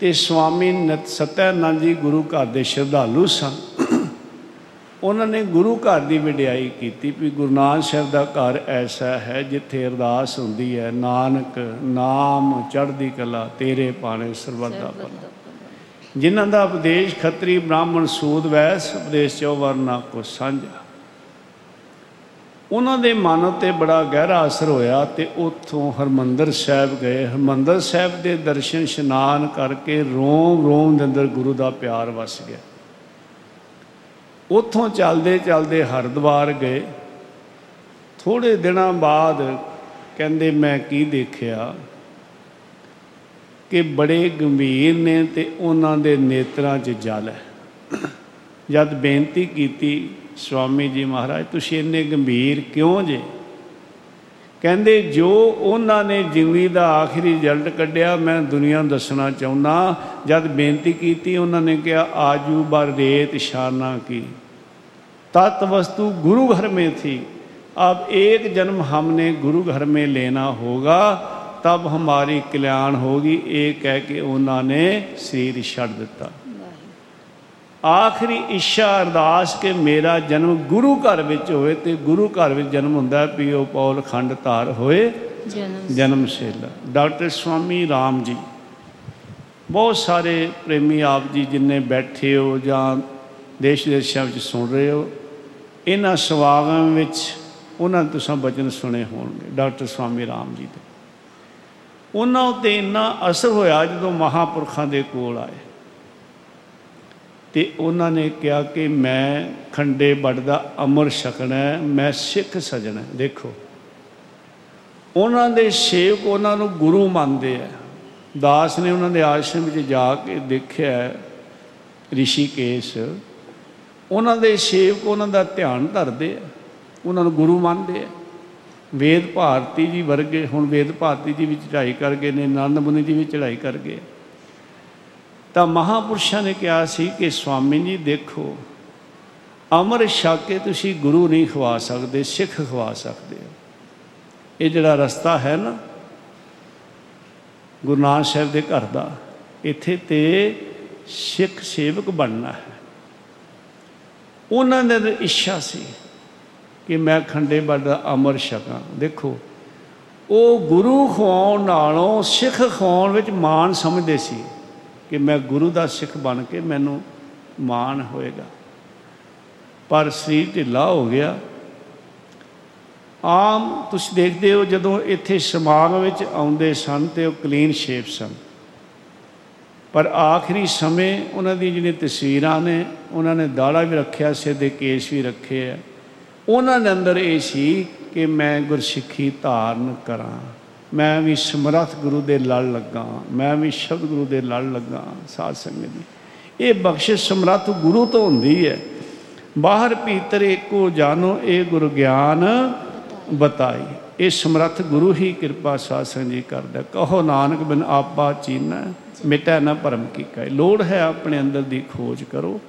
ਤੇ ਸਵਾਮੀ ਨਤ, ਸਤਿਆਨੰਦ ਜੀ ਗੁਰੂ ਘਰ ਦੇ ਸ਼ਰਧਾਲੂ ਸਨ। ਉਹਨਾਂ ਨੇ ਗੁਰੂ ਘਰ ਦੀ ਵਡਿਆਈ ਕੀਤੀ ਵੀ ਗੁਰੂ ਨਾਨਕ ਸਾਹਿਬ ਦਾ ਘਰ ਐਸਾ ਹੈ ਜਿੱਥੇ ਅਰਦਾਸ ਹੁੰਦੀ ਹੈ, ਨਾਨਕ ਨਾਮ ਚੜ੍ਹਦੀ ਕਲਾ, ਤੇਰੇ ਪਾਣੇ ਸਰਬੱਤ ਦਾ ਭਲਾ ਜਿਨ੍ਹਾਂ ਦਾ ਉਪਦੇਸ਼ ਖੱਤਰੀ ਬ੍ਰਾਹਮਣ ਸੂਦ ਵੈਸ, ਉਪਦੇਸ਼ ਚੋ ਵਰਨਾ ਕੋ ਸਾਂਝਾ। ਉਹਨਾਂ ਦੇ ਮਨ ਉੱਤੇ ਬੜਾ ਗਹਿਰਾ ਅਸਰ ਹੋਇਆ ਤੇ ਉੱਥੋਂ ਹਰਮੰਦਰ ਸਾਹਿਬ ਗਏ। ਹਰਮੰਦਰ ਸਾਹਿਬ ਦੇ ਦਰਸ਼ਨ ਇਸ਼ਨਾਨ ਕਰਕੇ ਰੋਮ ਰੋਮ ਦੇ ਅੰਦਰ ਗੁਰੂ ਦਾ ਪਿਆਰ ਵਸ ਗਿਆ। ਉੱਥੋਂ ਚੱਲਦੇ ਚੱਲਦੇ ਹਰਿਦੁਆਰ ਗਏ। ਥੋੜੇ ਦਿਨਾਂ ਬਾਅਦ ਕਹਿੰਦੇ, ਮੈਂ ਕੀ ਦੇਖਿਆ ਕਿ ਬੜੇ ਗੰਭੀਰ ਨੇ ਤੇ ਉਹਨਾਂ ਦੇ ਨੇਤਰਾਂ 'ਚ ਜਲ ਹੈ। ਜਦ ਬੇਨਤੀ ਕੀਤੀ, ਸਵਾਮੀ ਜੀ ਮਹਾਰਾਜ, ਤੁਸੀਂ ਇੰਨੇ ਗੰਭੀਰ ਕਿਉਂ ਜੇ? ਕਹਿੰਦੇ ਜੋ ਉਹਨਾਂ ਨੇ ਜ਼ਿੰਦਗੀ ਦਾ ਆਖਰੀ ਰਿਜ਼ਲਟ ਕੱਢਿਆ ਮੈਂ ਦੁਨੀਆ ਨੂੰ ਦੱਸਣਾ ਚਾਹੁੰਦਾ ਜਦ ਬੇਨਤੀ ਕੀਤੀ ਉਹਨਾਂ ਨੇ ਕਿਹਾ ਆਜੂ ਬਰ ਰੇਤ ਸ਼ਾਨਾ ਕੀ तत् वस्तु गुरु घर में थी अब एक जन्म हमने गुरु घर में लेना होगा तब हमारी कल्याण होगी ਇਹ ਕਹਿ ਕੇ ਉਹਨਾਂ ਨੇ ਸਰੀਰ ਛੱਡ ਦਿੱਤਾ ਆਖਰੀ ਇੱਛਾ ਅਰਦਾਸ ਕਿ ਮੇਰਾ ਜਨਮ ਗੁਰੂ ਘਰ ਵਿੱਚ ਹੋਵੇ ਤੇ ਗੁਰੂ ਘਰ ਵਿੱਚ ਜਨਮ ਹੁੰਦਾ ਪੀਓ ਪੌਲ ਖੰਡ ਧਾਰ ਹੋਏ ਜਨਮ ਸੇਲਾ। ਡਾਕਟਰ ਸਵਾਮੀ ਰਾਮ ਜੀ। ਬਹੁਤ ਸਾਰੇ ਪ੍ਰੇਮੀ ਆਪ ਜੀ ਜਿੰਨੇ ਬੈਠੇ ਹੋ ਜਾਂ ਦੇਸ਼ ਦੇਸ਼ਾਂ ਵਿੱਚ ਸੁਣ ਰਹੇ ਹੋ ਇਹਨਾਂ ਸਵਾਗਾਂ ਵਿੱਚ ਉਹਨਾਂ ਦੇ ਤੁਸੀਂ ਬਚਨ ਸੁਣੇ ਹੋਣਗੇ ਡਾਕਟਰ ਸਵਾਮੀ ਰਾਮ ਜੀ ਦੇ। ਉਹਨਾਂ ਉੱਤੇ ਇੰਨਾ ਅਸਰ ਹੋਇਆ ਜਦੋਂ ਮਹਾਪੁਰਖਾਂ ਦੇ ਕੋਲ ਆਏ। ਤੇ ਉਹਨਾਂ ਨੇ ਕਿਹਾ ਕਿ ਮੈਂ ਖੰਡੇ ਬੱਡ ਦਾ ਅਮਰ ਛਕਣਾ ਹੈ, ਮੈਂ ਸਿੱਖ ਸਜਣਾ ਹੈ। ਦੇਖੋ ਉਹਨਾਂ ਦੇ ਸੇਵਕ ਉਹਨਾਂ ਨੂੰ ਗੁਰੂ ਮੰਨਦੇ ਆ। ਦਾਸ ਨੇ ਉਹਨਾਂ ਦੇ ਆਸ਼ਰਮ ਵਿੱਚ ਜਾ ਕੇ ਦੇਖਿਆ ਹੈ, ਰਿਸ਼ੀਕੇਸ਼। ਉਹਨਾਂ ਦੇ ਸੇਵਕ ਉਹਨਾਂ ਦਾ ਧਿਆਨ ਧਰਦੇ ਆ ਉਹਨਾਂ ਨੂੰ ਗੁਰੂ ਮੰਨਦੇ ਆ। ਵੇਦ ਭਾਰਤੀ ਜੀ ਵਰਗੇ ਹੁਣ ਵੇਦ ਭਾਰਤੀ ਜੀ ਵੀ ਚੜ੍ਹਾਈ ਕਰ ਗਏ ਨੇ ਆਨੰਦ ਮੁਨੀ ਜੀ ਵੀ ਚੜ੍ਹਾਈ ਕਰ ਗਏ। ਤਾਂ ਮਹਾਪੁਰਸ਼ਾਂ ਨੇ ਕਿਹਾ ਸੀ ਕਿ ਸਵਾਮੀ ਜੀ ਦੇਖੋ, ਅਮਰ ਛਕ ਕੇ ਤੁਸੀਂ ਗੁਰੂ ਨਹੀਂ ਖਵਾ ਸਕਦੇ, ਸਿੱਖ ਖਵਾ ਸਕਦੇ ਹੋ। ਇਹ ਜਿਹੜਾ ਰਸਤਾ ਹੈ ਨਾ, ਗੁਰੂ ਨਾਨਕ ਸਾਹਿਬ ਦੇ ਘਰ ਦਾ, ਇੱਥੇ ਤੇ ਸਿੱਖ ਸੇਵਕ ਬਣਨਾ ਹੈ। ਉਹਨਾਂ ਦੇ ਅੰਦਰ ਇੱਛਾ ਸੀ ਕਿ ਮੈਂ ਖੰਡੇ ਬੱਡ ਦਾ ਅਮਰ ਛਕਾਂ। ਦੇਖੋ, ਉਹ ਗੁਰੂ ਖਵਾਉਣ ਨਾਲੋਂ ਸਿੱਖ ਖਵਾਉਣ ਵਿੱਚ ਮਾਣ ਸਮਝਦੇ ਸੀ। ਕਿ ਮੈਂ ਗੁਰੂ ਦਾ ਸਿੱਖ ਬਣ ਕੇ ਮੈਨੂੰ ਮਾਣ ਹੋਏਗਾ। ਪਰ ਸਰੀਰ ਢਿੱਲਾ ਹੋ ਗਿਆ। ਆਮ ਤੁਸੀਂ ਦੇਖਦੇ ਹੋ ਜਦੋਂ ਇੱਥੇ ਸਮਾਗਮ ਵਿੱਚ ਆਉਂਦੇ ਸਨ ਤੇ ਉਹ ਕਲੀਨ ਸ਼ੇਪ ਸਨ। ਪਰ ਆਖਰੀ ਸਮੇਂ ਉਹਨਾਂ ਦੀ ਜਿਹੜੀਆਂ ਤਸਵੀਰਾਂ ਨੇ, ਉਹਨਾਂ ਨੇ ਦਾੜਾ ਵੀ ਰੱਖਿਆ ਸਿਰ ਦੇ ਕੇਸ ਵੀ ਰੱਖੇ ਆ। ਉਹਨਾਂ ਦੇ ਅੰਦਰ ਇਹ ਸੀ ਕਿ ਮੈਂ ਗੁਰਸਿੱਖੀ ਧਾਰਨ ਕਰਾਂ। ਮੈਂ ਵੀ ਸਮਰੱਥ ਗੁਰੂ ਦੇ ਲੜ ਲੱਗਾ, ਮੈਂ ਵੀ ਸ਼ਬਦ ਗੁਰੂ ਦੇ ਲੜ ਲੱਗਾ ਸਾਧ ਸੰਗਤ ਜੀ ਇਹ ਬਖਸ਼ਿਸ਼ ਸਮਰੱਥ ਗੁਰੂ ਤੋਂ ਹੁੰਦੀ ਹੈ। ਬਾਹਰ ਭੀਤਰ ਏਕੋ ਜਾਨੋ, ਇਹ ਗੁਰ ਗਿਆਨ ਬਤਾਈ। ਇਹ ਸਮਰੱਥ ਗੁਰੂ ਹੀ ਕਿਰਪਾ ਸਾਧ ਸੰਗਤ ਜੀ ਕਰਦਾ। ਕਹੋ ਨਾਨਕ, ਬਿਨ ਆਪਾ ਚੀਨਾ, ਮਿਟੈ ਨਾ ਭਰਮ ਕੀ ਕਹੇ ਲੋੜ ਹੈ ਆਪਣੇ ਅੰਦਰ ਦੀ ਖੋਜ ਕਰੋ।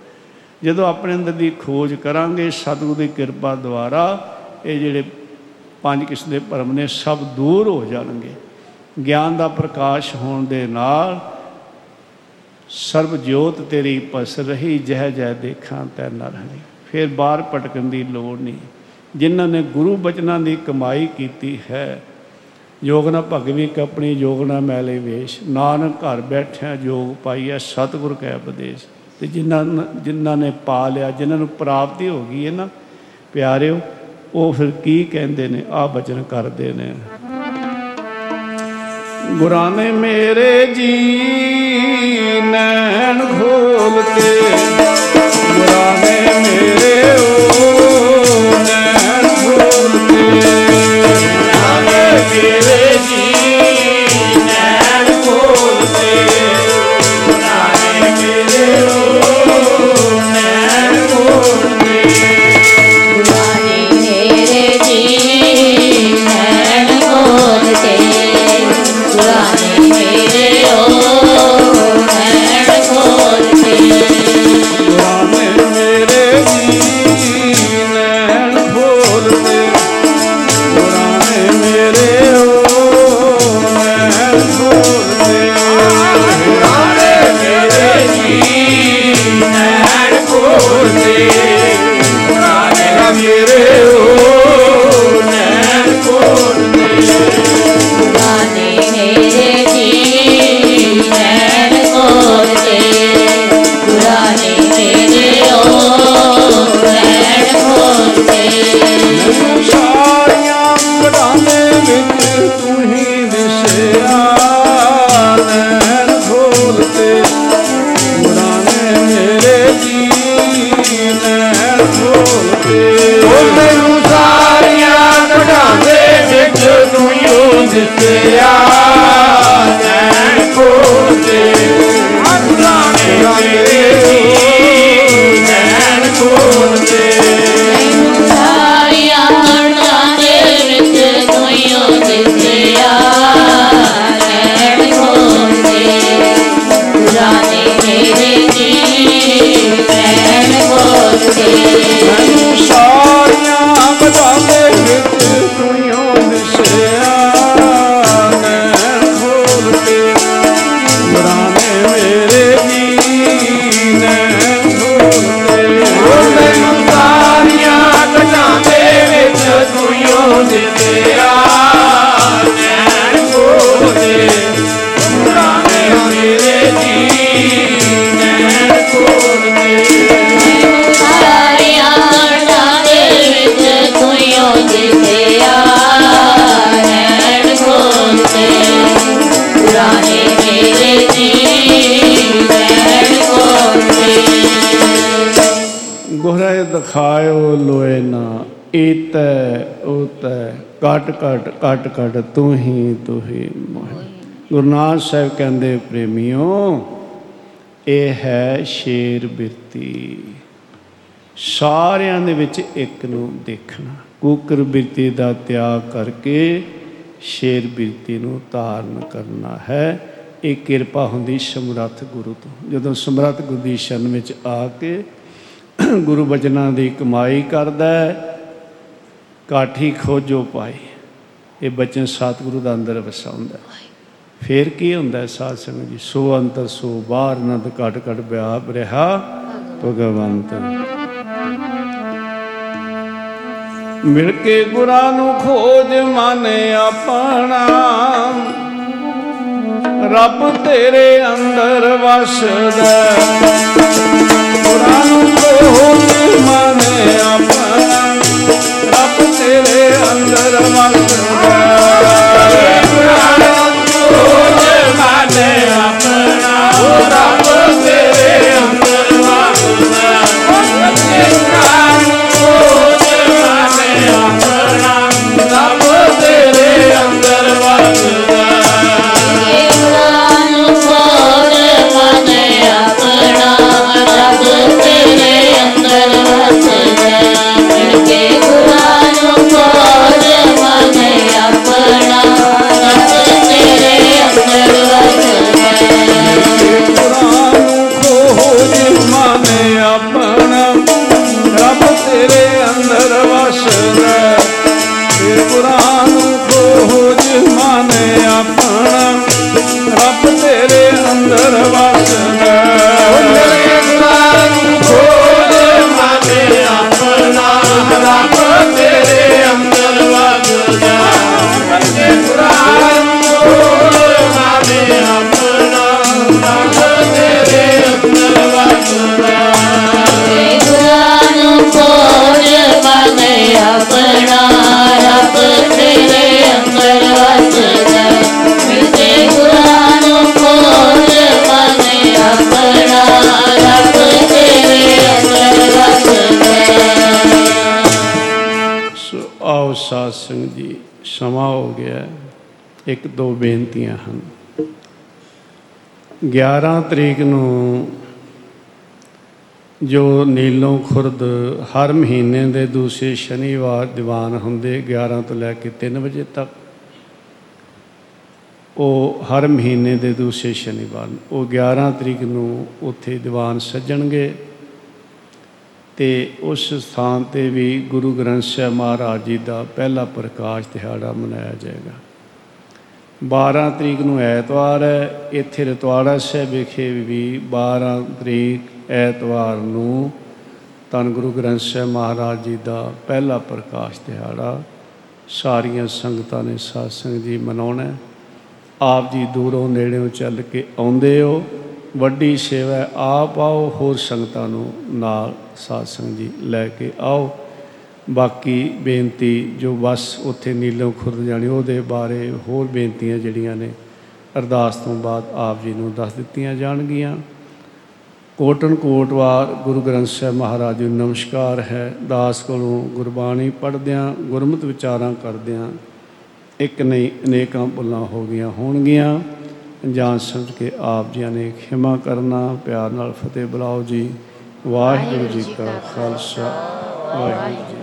ਜਦੋਂ ਆਪਣੇ ਅੰਦਰ ਦੀ ਖੋਜ ਕਰਾਂਗੇ, ਸਤਿਗੁਰੂ ਦੀ ਕਿਰਪਾ ਦੁਆਰਾ ਇਹ ਜਿਹੜੇ ਪੰਜ ਕਿਸਮ ਦੇ ਭਰਮ ਨੇ ਸਭ ਦੂਰ ਹੋ ਜਾਣਗੇ। ਗਿਆਨ ਦਾ ਪ੍ਰਕਾਸ਼ ਹੋਣ ਦੇ ਨਾਲ ਸਰਬ ਜੋਤ ਤੇਰੀ ਪਸ ਰਹੀ, ਜਹ ਜਹ ਦੇਖਾਂ ਤੈ ਨਰ ਹਰੀ ਫਿਰ ਬਾਹਰ ਭਟਕਣ ਦੀ ਲੋੜ ਨਹੀਂ। ਜਿਨ੍ਹਾਂ ਨੇ ਗੁਰੂ ਬਚਨਾਂ ਦੀ ਕਮਾਈ ਕੀਤੀ ਹੈ ਯੋਗਨਾ ਭਗਵੀ ਕਪਣੀ ਯੋਗਨਾ ਮੈਲੇ ਵੇਸ਼। ਨਾਨਕ ਘਰ ਬੈਠਿਆ ਜੋਗ ਪਾਈਐ, ਸਤਿਗੁਰ ਕੈ ਉਪਦੇਸ਼। ਤੇ ਜਿਨ੍ਹਾਂ ਨ- ਜਿਨ੍ਹਾਂ ਨੇ ਪਾ ਲਿਆ, ਜਿਨ੍ਹਾਂ ਨੂੰ ਪ੍ਰਾਪਤੀ ਹੋ ਗਈ ਹੈ ਨਾ, ਪਿਆਰਿਓ ਉਹ ਫਿਰ ਕੀ ਕਹਿੰਦੇ ਨੇ? ਆ ਬਚਨ ਕਰਦੇ ਨੇ। ਗੁਰਾਂ ਨੇ ਮੇਰੇ ਜੀ ਨੈਣ ਖੋਲ ਕੇ ਗੁਰਾਂ ਗੁਹਰੇ ਦਿਖਾਇਓ ਲੋਏ ਨਾ, ਈਤੈ ਉਤੈ ਕਟ ਕਟ ਕਟ ਕਟ ਤੂੰ ਹੀ ਤੂੰ ਹੀ ਮੋਹਿ ਗੁਰੂ ਨਾਨਕ ਸਾਹਿਬ ਕਹਿੰਦੇ, ਪ੍ਰੇਮਿਓ, ਇਹ ਹੈ ਸ਼ੇਰ ਬਿਰਤੀ। ਸਾਰਿਆਂ ਦੇ ਵਿੱਚ ਇੱਕ ਨੂੰ ਦੇਖਣਾ, ਕੂਕਰ ਬਿਰਤੀ ਦਾ ਤਿਆਗ ਕਰਕੇ ਸ਼ੇਰ ਬਿਰਤੀ ਨੂੰ ਧਾਰਨ ਕਰਨਾ ਹੈ। ਇਹ ਕਿਰਪਾ ਹੁੰਦੀ ਸਮਰੱਥ ਗੁਰੂ ਤੋਂ। ਜਦੋਂ ਸਮਰੱਥ ਗੁਰੂ ਦੀ ਸ਼ਰਨ ਵਿੱਚ ਆ ਕੇ ਗੁਰੂ ਬਚਨਾਂ ਦੀ ਕਮਾਈ ਕਰਦਾ ਹੈ, ਕਾਠੀ ਖੋਜੋ ਪਾਈ। ਇਹ ਬਚਨ ਸਤਿਗੁਰੂ ਦਾ ਅੰਦਰ ਵਸਾਉਂਦਾ ਹੈ। ਫੇਰ ਕੀ ਹੁੰਦਾ ਹੈ ਸਾਧ ਸੰਗਤ ਜੀ? ਸੋ ਅੰਤਰ ਸੋ ਬਾਹਰ ਨੰਦ ਘਟ ਘਟ ਵਿਆਪ ਰਿਹਾ, ਭਗਵੰਤ। ਮਿਲ ਕੇ ਗੁਰਾਂ ਨੂੰ ਖੋਜ ਮਨ ਆਪਣਾ, ਰੱਬ ਤੇਰੇ ਅੰਦਰ ਵਸਦਾ ਅੰਦਰ ਵਸਦਾ ਸਮਾਂ ਹੋ ਗਿਆ ਹੈ। ਇੱਕ ਦੋ ਬੇਨਤੀਆਂ ਹਨ 11 ਤਰੀਕ ਨੂੰ ਜੋ ਨੀਲੋਂ ਖੁਰਦ ਹਰ ਮਹੀਨੇ ਦੇ ਦੂਸਰੇ ਸ਼ਨੀਵਾਰ ਦੀਵਾਨ ਹੁੰਦੇ 11 ਤੋਂ ਲੈ ਕੇ 3 ਵਜੇ ਤੱਕ, ਉਹ ਹਰ ਮਹੀਨੇ ਦੇ ਦੂਸਰੇ ਸ਼ਨੀਵਾਰ ਨੂੰ, ਉਹ 11 ਤਰੀਕ ਨੂੰ ਉੱਥੇ ਦੀਵਾਨ ਸੱਜਣਗੇ ਤੇ ਉਸ ਸਥਾਨ ਤੇ ਵੀ ਗੁਰੂ ਗ੍ਰੰਥ ਸਾਹਿਬ ਮਹਾਰਾਜ ਜੀ ਦਾ ਪਹਿਲਾ ਪ੍ਰਕਾਸ਼ ਦਿਹਾੜਾ ਮਨਾਇਆ ਜਾਏਗਾ 12 ਤਰੀਕ ਨੂੰ ਐਤਵਾਰ ਹੈ, ਇੱਥੇ ਰਤਵਾੜਾ ਸਾਹਿਬ ਵਿਖੇ ਵੀ 12 ਤਰੀਕ ਐਤਵਾਰ ਨੂੰ ਧੰਨ ਗੁਰੂ ਗ੍ਰੰਥ ਸਾਹਿਬ ਮਹਾਰਾਜ ਜੀ ਦਾ ਪਹਿਲਾ ਪ੍ਰਕਾਸ਼ ਦਿਹਾੜਾ ਸਾਰੀਆਂ ਸੰਗਤਾਂ ਨੇ ਸਾਧ ਸੰਗਤ ਜੀ ਮਨਾਉਣਾ ਹੈ। ਆਪ ਜੀ ਦੂਰੋਂ ਨੇੜਿਓਂ ਚੱਲ ਕੇ ਆਉਂਦੇ ਹੋ ਵੱਡੀ ਸੇਵਾ ਹੈ। ਆਪ ਆਓ, ਹੋਰ ਸੰਗਤਾਂ ਨੂੰ ਨਾਲ ਸਾਧ ਸੰਗਤ ਜੀ ਲੈ ਕੇ ਆਓ। ਬਾਕੀ ਬੇਨਤੀ, ਜੋ ਬਸ ਉੱਥੇ ਨੀਲੋਂ ਖੁਰਦ ਜਾਣੀ, ਉਹਦੇ ਬਾਰੇ ਹੋਰ ਬੇਨਤੀਆਂ ਜਿਹੜੀਆਂ ਨੇ, ਅਰਦਾਸ ਤੋਂ ਬਾਅਦ ਆਪ ਜੀ ਨੂੰ ਦੱਸ ਦਿੱਤੀਆਂ ਜਾਣਗੀਆਂ। ਕੋਟਨ ਕੋਟਵਾਰ ਗੁਰੂ ਗ੍ਰੰਥ ਸਾਹਿਬ ਮਹਾਰਾਜ ਜੀ ਨੂੰ ਨਮਸਕਾਰ ਹੈ। ਦਾਸ ਕੋਲੋਂ ਗੁਰਬਾਣੀ ਪੜ੍ਹਦਿਆਂ, ਗੁਰਮਤਿ ਵਿਚਾਰਾਂ ਕਰਦਿਆਂ, ਇੱਕ ਨਹੀਂ ਅਨੇਕਾਂ ਭੁੱਲਾਂ ਹੋ ਗਈਆਂ ਹੋਣਗੀਆਂ। ਅਣਜਾਣ ਸਮਝ ਕੇ ਆਪ ਜੀਆਂ ਨੇ ਖਿਮਾ ਕਰਨਾ, ਪਿਆਰ ਨਾਲ ਫਤਿਹ ਬੁਲਾਓ ਜੀ। ਵਾਹਿਗੁਰੂ ਜੀ ਕਾ ਖਾਲਸਾ। ਵਾਹਿਗੁਰੂ ਜੀ ਕੀ